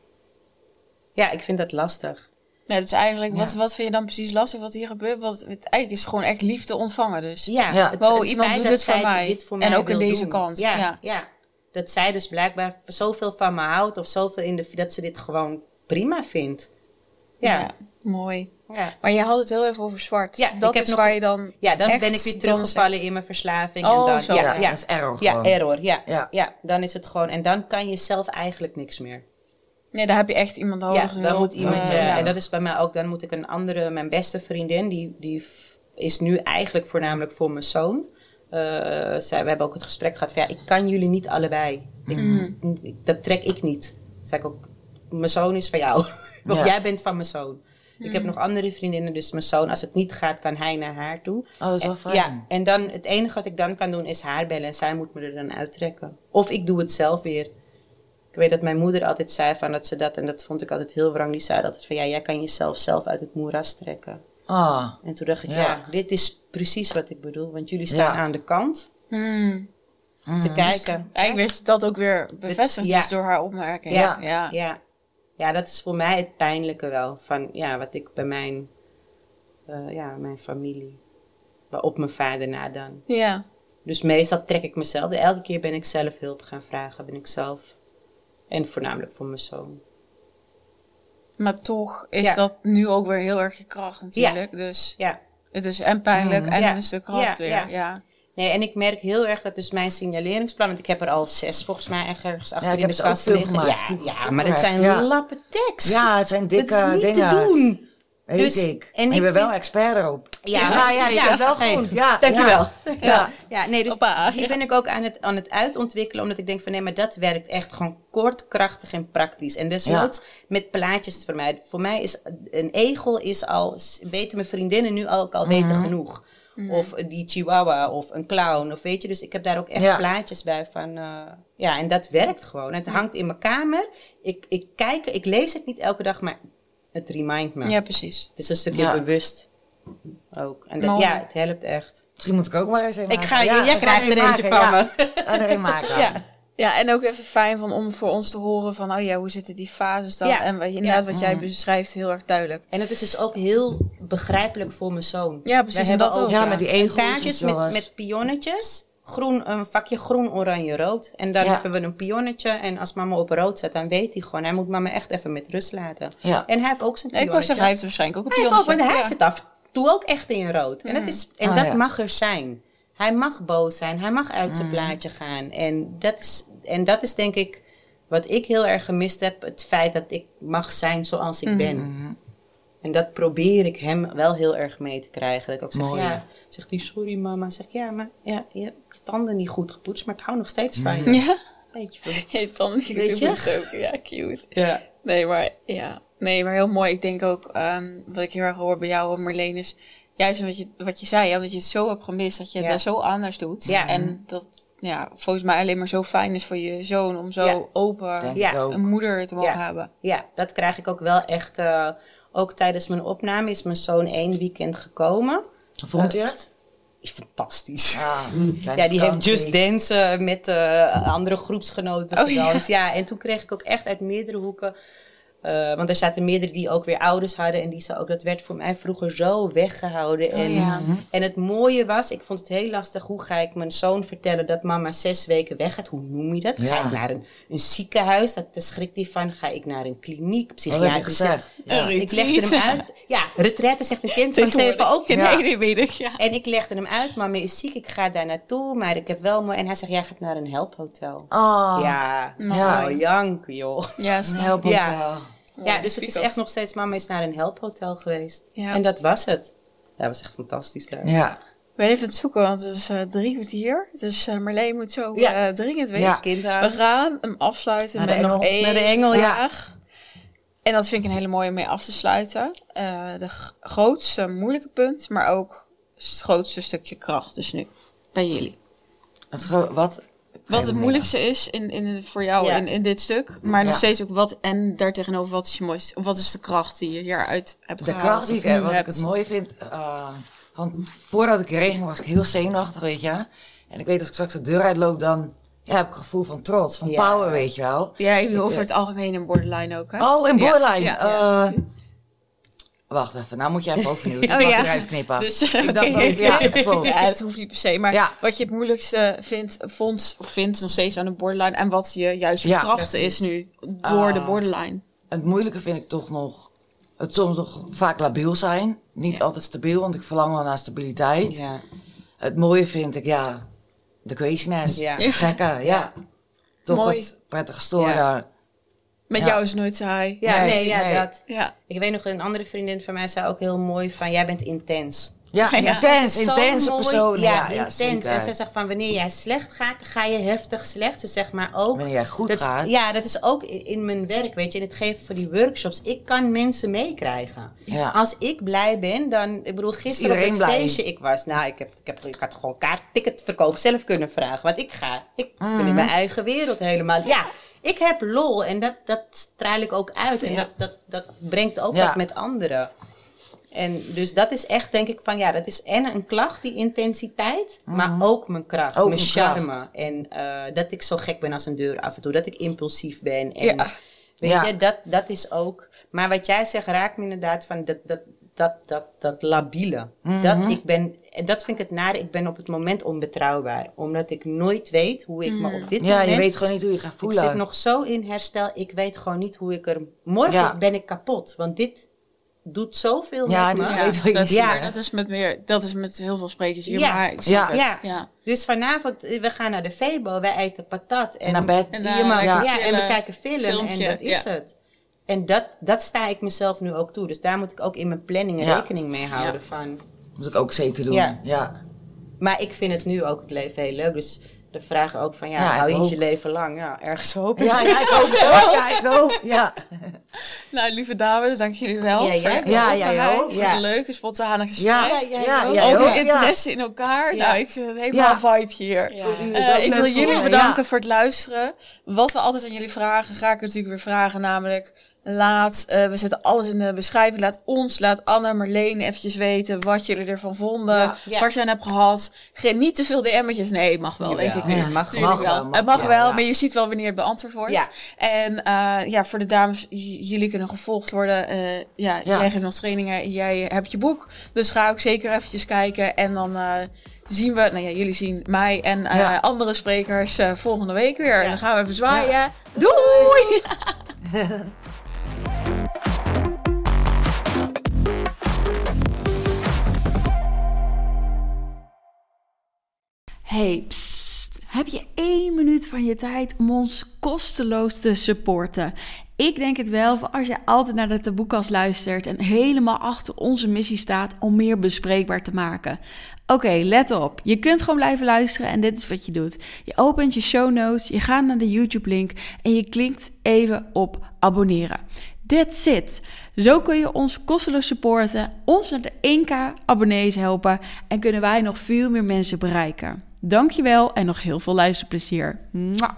Speaker 3: ja, ik vind dat lastig.
Speaker 1: Nee, dus eigenlijk, wat,
Speaker 2: Ja.
Speaker 1: wat vind je dan precies lastig wat hier gebeurt? Want het, eigenlijk is het gewoon echt liefde ontvangen dus.
Speaker 3: Ja,
Speaker 2: Ja.
Speaker 1: Wow, iemand doet dit voor mij.
Speaker 3: dit voor
Speaker 1: En
Speaker 3: mij
Speaker 1: ook in deze
Speaker 3: doen.
Speaker 1: kant,
Speaker 3: Ja,
Speaker 1: ja.
Speaker 3: ja. Dat zij dus blijkbaar zoveel van me houdt of zoveel in de. dat ze dit gewoon prima vindt. Ja. ja.
Speaker 1: mooi.
Speaker 3: Ja.
Speaker 1: Maar je had het heel even over zwart.
Speaker 3: Ja,
Speaker 1: dat
Speaker 3: ik heb
Speaker 1: is
Speaker 3: nog-
Speaker 1: waar je dan
Speaker 3: dan
Speaker 1: echt
Speaker 3: ben ik weer
Speaker 1: dan
Speaker 3: teruggevallen in mijn verslaving.
Speaker 1: Oh,
Speaker 3: en dan,
Speaker 1: zo.
Speaker 3: ja,
Speaker 2: Ja,
Speaker 3: ja,
Speaker 2: dat is error
Speaker 3: ja,
Speaker 2: gewoon.
Speaker 3: error. Ja, ja.
Speaker 2: Ja.
Speaker 3: dan is het gewoon. En dan kan je zelf eigenlijk niks meer.
Speaker 1: Nee, daar heb je echt iemand nodig.
Speaker 3: Ja, dan moet iemand,
Speaker 1: eh,
Speaker 3: ja.
Speaker 1: ja.
Speaker 3: En dat is bij mij ook, dan moet ik een andere, mijn beste vriendin, die, die is nu eigenlijk voornamelijk voor mijn zoon. Eh, zij, we hebben ook het gesprek gehad van, ja, ik kan jullie niet allebei. Ik,
Speaker 1: Mm.
Speaker 3: ik- dat trek ik niet. Zeg ik ook, mijn zoon is van jou. of
Speaker 2: Ja.
Speaker 3: jij bent van mijn zoon. Ik heb nog andere vriendinnen, dus mijn zoon, als het niet gaat, kan hij naar haar toe.
Speaker 2: Oh, dat is wel fijn.
Speaker 3: Ja, en dan het enige wat ik dan kan doen is haar bellen en zij moet me er dan uittrekken. Of ik doe het zelf weer. Ik weet dat mijn moeder altijd zei van dat ze dat, en dat vond ik altijd heel wrang, die zei altijd van ja, jij kan jezelf zelf uit het moeras trekken.
Speaker 2: Ah,
Speaker 3: En toen dacht ik,
Speaker 2: Ja.
Speaker 3: ja, dit is precies wat ik bedoel, want jullie staan
Speaker 2: Ja.
Speaker 3: aan de kant
Speaker 1: Hmm.
Speaker 3: te kijken.
Speaker 1: Eigenlijk werd dat ook weer bevestigd
Speaker 3: ja.
Speaker 1: dus door haar opmerking.
Speaker 2: Ja.
Speaker 1: ja.
Speaker 3: Ja. Ja, dat is voor mij het pijnlijke wel, van ja, wat ik bij mijn, eh, ja, mijn familie, op mijn vader na dan.
Speaker 1: Ja.
Speaker 3: Dus meestal trek ik mezelf. Elke keer ben ik zelf hulp gaan vragen. Ben ik zelf. En voornamelijk voor mijn zoon.
Speaker 1: Maar toch is
Speaker 3: Ja.
Speaker 1: dat nu ook weer heel erg je kracht natuurlijk. Dus
Speaker 3: Ja.
Speaker 1: het is en pijnlijk en
Speaker 3: Ja.
Speaker 1: een stuk kracht
Speaker 3: Ja,
Speaker 1: weer.
Speaker 3: ja.
Speaker 1: Ja.
Speaker 3: Nee, en ik merk heel erg dat dus mijn signaleringsplan... Want ik heb er al zes volgens mij ergens achter
Speaker 2: ik
Speaker 3: in
Speaker 2: heb
Speaker 3: de kast liggen.
Speaker 2: gemaakt,
Speaker 3: Ja,
Speaker 2: vroeger-
Speaker 3: ja,
Speaker 2: vroeger
Speaker 3: maar het zijn
Speaker 2: ja.
Speaker 3: lappen tekst.
Speaker 2: ja, het zijn dikke
Speaker 3: dat is niet
Speaker 2: dingen.
Speaker 3: te doen.
Speaker 2: Weet
Speaker 3: Dus-
Speaker 2: ik.
Speaker 3: en
Speaker 2: je bent wel expert erop.
Speaker 3: Ja,
Speaker 2: ja, ja, je
Speaker 3: ja.
Speaker 2: bent wel
Speaker 3: Hey,
Speaker 2: goed. Ja,
Speaker 3: Dankjewel.
Speaker 2: Ja. ja.
Speaker 3: Ja, nee, dus
Speaker 1: Hoppa.
Speaker 3: hier ben ik ook aan het, aan het uitontwikkelen, omdat ik denk van nee, maar dat werkt echt gewoon kort, krachtig en praktisch. En desnoods met plaatjes voor mij. Voor mij is een egel is al, weten mijn vriendinnen nu ook al weten
Speaker 2: Mhm.
Speaker 3: genoeg. Of die chihuahua of een clown, of weet je. Dus ik heb daar ook echt
Speaker 2: Ja.
Speaker 3: plaatjes bij van, eh, ja, en dat werkt gewoon. Het hangt in mijn kamer. Ik, ik kijk, ik lees het niet elke dag, maar het remindt me.
Speaker 1: ja, precies.
Speaker 3: Het is een stukje
Speaker 2: Ja.
Speaker 3: bewust ook. En dat, ja, het helpt echt.
Speaker 2: Misschien moet ik ook maar eens een
Speaker 3: Ik
Speaker 2: maken.
Speaker 3: ga
Speaker 2: Ja,
Speaker 3: jij krijgt er
Speaker 2: een
Speaker 3: eentje van
Speaker 2: ja. Ga er een maken.
Speaker 3: Ja.
Speaker 1: Ja, en ook even fijn van, om voor ons te horen van, oh ja, hoe zitten die fases dan?
Speaker 3: Ja.
Speaker 1: En wat, je- inderdaad, wat jij
Speaker 2: Mhm.
Speaker 1: beschrijft, heel erg duidelijk.
Speaker 3: En het is dus ook heel begrijpelijk voor mijn zoon.
Speaker 1: Ja, precies, en
Speaker 3: hebben
Speaker 1: dat ook.
Speaker 2: Ja, met die egels.
Speaker 3: kaartjes
Speaker 2: en
Speaker 3: met, met pionnetjes. Groen, een vakje groen, oranje, rood. En dan
Speaker 2: Ja.
Speaker 3: hebben we een pionnetje. En als mama op rood zet, dan weet hij gewoon. Hij moet mama echt even met rust laten.
Speaker 2: Ja.
Speaker 3: En hij heeft ook zijn
Speaker 1: Ja, ik
Speaker 3: pionnetje.
Speaker 1: wou zeggen, hij heeft waarschijnlijk ook een
Speaker 3: Hij heeft ook,
Speaker 1: pionnetje.
Speaker 3: want hij
Speaker 1: Ja.
Speaker 3: zit af. Doe ook echt in rood. En dat, is, en
Speaker 2: Ah,
Speaker 3: dat
Speaker 2: ja.
Speaker 3: mag er zijn. Hij mag boos zijn. Hij mag uit
Speaker 1: Mm.
Speaker 3: zijn plaatje gaan. En dat, is, en dat is denk ik wat ik heel erg gemist heb. Het feit dat ik mag zijn zoals
Speaker 1: Mm.
Speaker 3: ik ben. En dat probeer ik hem wel heel erg mee te krijgen. Dat ik ook zeg,
Speaker 2: Mooi,
Speaker 3: ja,
Speaker 2: ja.
Speaker 3: zegt hij, sorry mama. Zeg ja, maar ja, je hebt je tanden niet goed gepoetst, maar ik hou nog steeds van je.
Speaker 1: Ja,
Speaker 3: Weet je,
Speaker 1: je tanden is ook, ja, cute.
Speaker 3: ja.
Speaker 1: Nee, maar ja, nee, maar heel mooi. Ik denk ook, ehm, wat ik heel erg hoor bij jou, Marleen, is juist wat je, wat je zei, ja, dat je het zo hebt gemist, dat je
Speaker 3: Ja.
Speaker 1: dat zo anders doet.
Speaker 3: Ja.
Speaker 1: En dat, ja, volgens mij alleen maar zo fijn is voor je zoon om zo
Speaker 3: Ja.
Speaker 1: open een moeder te mogen
Speaker 3: Ja.
Speaker 1: hebben.
Speaker 3: ja, dat krijg ik ook wel echt. eh, ook tijdens mijn opname is mijn zoon één weekend gekomen.
Speaker 2: Vond je het?
Speaker 3: Is fantastisch.
Speaker 2: Ja,
Speaker 3: Ja, die heeft Just Dance eh, met eh, andere groepsgenoten
Speaker 1: Oh. Ja.
Speaker 3: en toen kreeg ik ook echt uit meerdere hoeken Eh, want er zaten meerdere die ook weer ouders hadden. En die zei ook, dat werd voor mij vroeger zo weggehouden. en,
Speaker 1: ja.
Speaker 3: en het mooie was, ik vond het heel lastig. Hoe ga ik mijn zoon vertellen dat mama zes weken weg gaat? Hoe noem je dat? Ga ik naar een, een ziekenhuis? Dat, daar schrikt hij van. Ga ik naar een kliniek? Psychiatrische?
Speaker 2: gezegd? Ja.
Speaker 3: Ik legde hem uit. Ja, retraite zegt een kind van zeven ook.
Speaker 1: Ja,
Speaker 2: Ja.
Speaker 1: nee, nee, weet ik, ja.
Speaker 3: En ik legde hem uit, mama is ziek, ik ga daar naartoe, maar ik heb wel mooi. En hij zegt, jij gaat naar een helphotel.
Speaker 2: Oh,
Speaker 3: Ja, ja, jank, joh.
Speaker 1: Ja,
Speaker 2: een helphotel.
Speaker 3: Ja. Dus het is echt nog steeds, mama is naar een helphotel geweest.
Speaker 1: Ja.
Speaker 3: En dat was het. Ja, dat was echt fantastisch leuk.
Speaker 2: Ja.
Speaker 1: Ik ben even aan het zoeken, want het is eh, drie kwartier. Dus eh Marleen moet zo
Speaker 3: Ja.
Speaker 1: eh, dringend weg.
Speaker 2: Ja.
Speaker 3: Kind
Speaker 1: We gaan hem afsluiten
Speaker 2: Naar
Speaker 1: met
Speaker 2: de
Speaker 1: nog
Speaker 2: engel.
Speaker 1: één
Speaker 3: Naar de engel, ja.
Speaker 1: En dat vind ik een hele mooie om mee af te sluiten. Eh, de grootste moeilijke punt, maar ook het grootste stukje kracht. Dus nu, bij jullie.
Speaker 2: Het wat?
Speaker 1: Wat het moeilijkste is in, in, voor jou
Speaker 3: Ja.
Speaker 1: in, in dit stuk. Maar nog
Speaker 2: Ja.
Speaker 1: steeds ook wat. En daartegenover wat is je mooiste. Of wat is de kracht die je hieruit hebt
Speaker 2: De
Speaker 1: gehaald?
Speaker 2: kracht die ik heb, wat ik het mooie vind, eh, van voordat ik ging was ik heel zenuwachtig, weet je. En ik weet als ik straks de deur uitloop, dan ja, heb ik een gevoel van trots, van
Speaker 3: Ja.
Speaker 2: power, weet je wel.
Speaker 1: Ja, ik bedoel over het algemeen een borderline ook, hè?
Speaker 2: Oh, in
Speaker 1: Ja,
Speaker 2: borderline.
Speaker 1: ja,
Speaker 2: eh, wacht even, nou moet jij even overnieuw. Ik
Speaker 1: Oh, ja.
Speaker 2: eruit knippen.
Speaker 1: Dus,
Speaker 2: ik dacht ook, ja, gewoon.
Speaker 1: Ja, het hoeft niet per se. Maar
Speaker 2: Ja.
Speaker 1: wat je het moeilijkste vindt, vond, of vindt nog steeds aan de borderline. En wat je juist je
Speaker 2: Ja,
Speaker 1: kracht is nu door de
Speaker 2: Ah.
Speaker 1: borderline.
Speaker 2: Het moeilijke vind ik toch nog, het soms nog vaak labiel zijn. Niet
Speaker 1: Ja.
Speaker 2: altijd stabiel, want ik verlang wel naar stabiliteit.
Speaker 3: Ja.
Speaker 2: Het mooie vind ik, ja, de craziness.
Speaker 3: Ja.
Speaker 2: Gekke, ja. Toch
Speaker 1: Mooi.
Speaker 2: het prettige storen.
Speaker 1: Met
Speaker 2: Ja.
Speaker 1: jou is nooit saai.
Speaker 3: Ja,
Speaker 2: Nee,
Speaker 3: nee, ja, dat.
Speaker 1: Ja.
Speaker 3: Ik weet nog, een andere vriendin van mij zei ook heel mooi van, jij bent intens.
Speaker 2: Ja,
Speaker 1: Ja.
Speaker 2: intens, intense
Speaker 3: mooi.
Speaker 2: persoon.
Speaker 3: Ja,
Speaker 2: Ja,
Speaker 3: intens. en ze zegt van, wanneer jij slecht gaat, ga je heftig slecht. Ze zegt maar ook...
Speaker 2: Wanneer jij goed
Speaker 3: dat
Speaker 2: gaat.
Speaker 3: Ja, dat is ook in in mijn werk, weet je. In het geven van die workshops. Ik kan mensen meekrijgen.
Speaker 2: Ja.
Speaker 3: Als ik blij ben, dan... Ik bedoel, gisteren op het
Speaker 2: blij.
Speaker 3: feestje ik was... Nou, ik, heb, ik, heb, ik had gewoon kaartticketverkoop zelf kunnen vragen. Want ik ga... Ik ben
Speaker 2: Mhm.
Speaker 3: in mijn eigen wereld helemaal... Ja, ik heb lol. En dat, dat straal ik ook uit. En
Speaker 1: Ja.
Speaker 3: dat, dat, dat brengt ook
Speaker 2: Ja.
Speaker 3: wat met anderen. En dus dat is echt, denk ik, van ja, dat is en een klacht, die intensiteit, maar ook mijn kracht,
Speaker 2: Mhm. Ook
Speaker 3: mijn charme.
Speaker 2: kracht.
Speaker 3: En eh, dat ik zo gek ben als een deur af en toe, dat ik impulsief ben. En
Speaker 1: Ja.
Speaker 3: weet
Speaker 2: Ja.
Speaker 3: je, dat, dat is ook. Maar wat jij zegt raakt me inderdaad van dat, dat, dat, dat, dat labiele.
Speaker 2: Mhm.
Speaker 3: Dat ik ben, en dat vind ik het nare, ik ben op het moment onbetrouwbaar. Omdat ik nooit weet hoe ik me op dit
Speaker 2: Ja,
Speaker 3: moment...
Speaker 2: je weet gewoon niet hoe je gaat
Speaker 3: Ik
Speaker 2: voelen.
Speaker 3: zit nog zo in herstel, ik weet gewoon niet hoe ik er... Morgen
Speaker 2: Ja.
Speaker 3: ben ik kapot, want dit doet zoveel
Speaker 2: Ja,
Speaker 3: met
Speaker 2: weet je
Speaker 1: dat, is,
Speaker 3: Ja.
Speaker 1: ja, dat is met meer, dat is met heel veel sprekers hier,
Speaker 3: Ja.
Speaker 1: maar ik
Speaker 2: Ja.
Speaker 1: het.
Speaker 3: Ja.
Speaker 1: ja.
Speaker 3: Dus vanavond, eh, we gaan naar de Febo, wij eten patat. En,
Speaker 2: En naar bed.
Speaker 1: En
Speaker 3: Ja, ja, en we kijken film
Speaker 1: filmpje,
Speaker 3: en dat is
Speaker 1: ja.
Speaker 3: het. En dat, dat sta ik mezelf nu ook toe. Dus daar moet ik ook in mijn planning
Speaker 2: Ja.
Speaker 3: rekening mee houden. Van.
Speaker 2: Moet ik ook zeker doen.
Speaker 3: Ja.
Speaker 2: Ja.
Speaker 3: Maar ik vind het nu ook het leven heel leuk. Dus de vraag ook van, ja,
Speaker 2: Ja,
Speaker 3: hou
Speaker 2: ik
Speaker 3: je het je leven lang? Ja, ergens hoop ik.
Speaker 2: Ja, ja, ik ook. Ja, ik. Ja.
Speaker 1: Nou, lieve dames, dank jullie wel.
Speaker 3: Ja,
Speaker 2: Ja,
Speaker 1: openheid,
Speaker 2: ook.
Speaker 1: Voor
Speaker 3: Ja.
Speaker 1: de leuke, spontane gesprek.
Speaker 2: Ja,
Speaker 3: Ja,
Speaker 2: ja,
Speaker 3: ook.
Speaker 2: Ja.
Speaker 1: interesse in elkaar.
Speaker 3: Ja.
Speaker 1: Nou, ik vind het helemaal
Speaker 2: Ja.
Speaker 1: een vibe hier.
Speaker 3: Ja.
Speaker 1: Eh, ik wil jullie bedanken
Speaker 2: ja.
Speaker 1: voor het luisteren. Wat we altijd aan jullie vragen, ga ik natuurlijk weer vragen. Namelijk, laat, eh, we zetten alles in de beschrijving. Laat ons, laat Anne, Marleen eventjes weten wat jullie ervan vonden.
Speaker 2: Ja.
Speaker 3: Ja.
Speaker 1: Waar ze aan hebben gehad. Geen, niet te veel DM'tjes. Nee, het mag wel, denk ik.
Speaker 3: Ja,
Speaker 2: Ja,
Speaker 3: mag
Speaker 2: mag
Speaker 1: wel.
Speaker 2: mag
Speaker 1: het mag
Speaker 2: wel,
Speaker 1: wel,
Speaker 2: ja.
Speaker 1: maar je ziet wel wanneer het beantwoord wordt.
Speaker 3: Ja.
Speaker 1: En eh, ja, voor de dames, jullie kunnen gevolgd worden. Eh, ja,
Speaker 2: Ja.
Speaker 1: jij geeft nog trainingen, jij hebt je boek. Dus ga ook zeker eventjes kijken. En dan eh, zien we, nou ja, jullie zien mij en eh,
Speaker 2: Ja.
Speaker 1: andere sprekers eh, volgende week weer. En dan gaan we even zwaaien.
Speaker 2: Ja.
Speaker 1: Doei! Hey. Heb je één minuut van je tijd om ons kosteloos te supporten? Ik denk het wel, voor als je altijd naar de taboekast luistert en helemaal achter onze missie staat om meer bespreekbaar te maken. Oké, let op. Je kunt gewoon blijven luisteren en dit is wat je doet. Je opent je show notes, je gaat naar de YouTube-link en je klikt even op abonneren. That's it. Zo kun je ons kosteloos supporten, ons naar de 1k abonnees helpen en kunnen wij nog veel meer mensen bereiken. Dankjewel en nog heel veel luisterplezier. Mwah.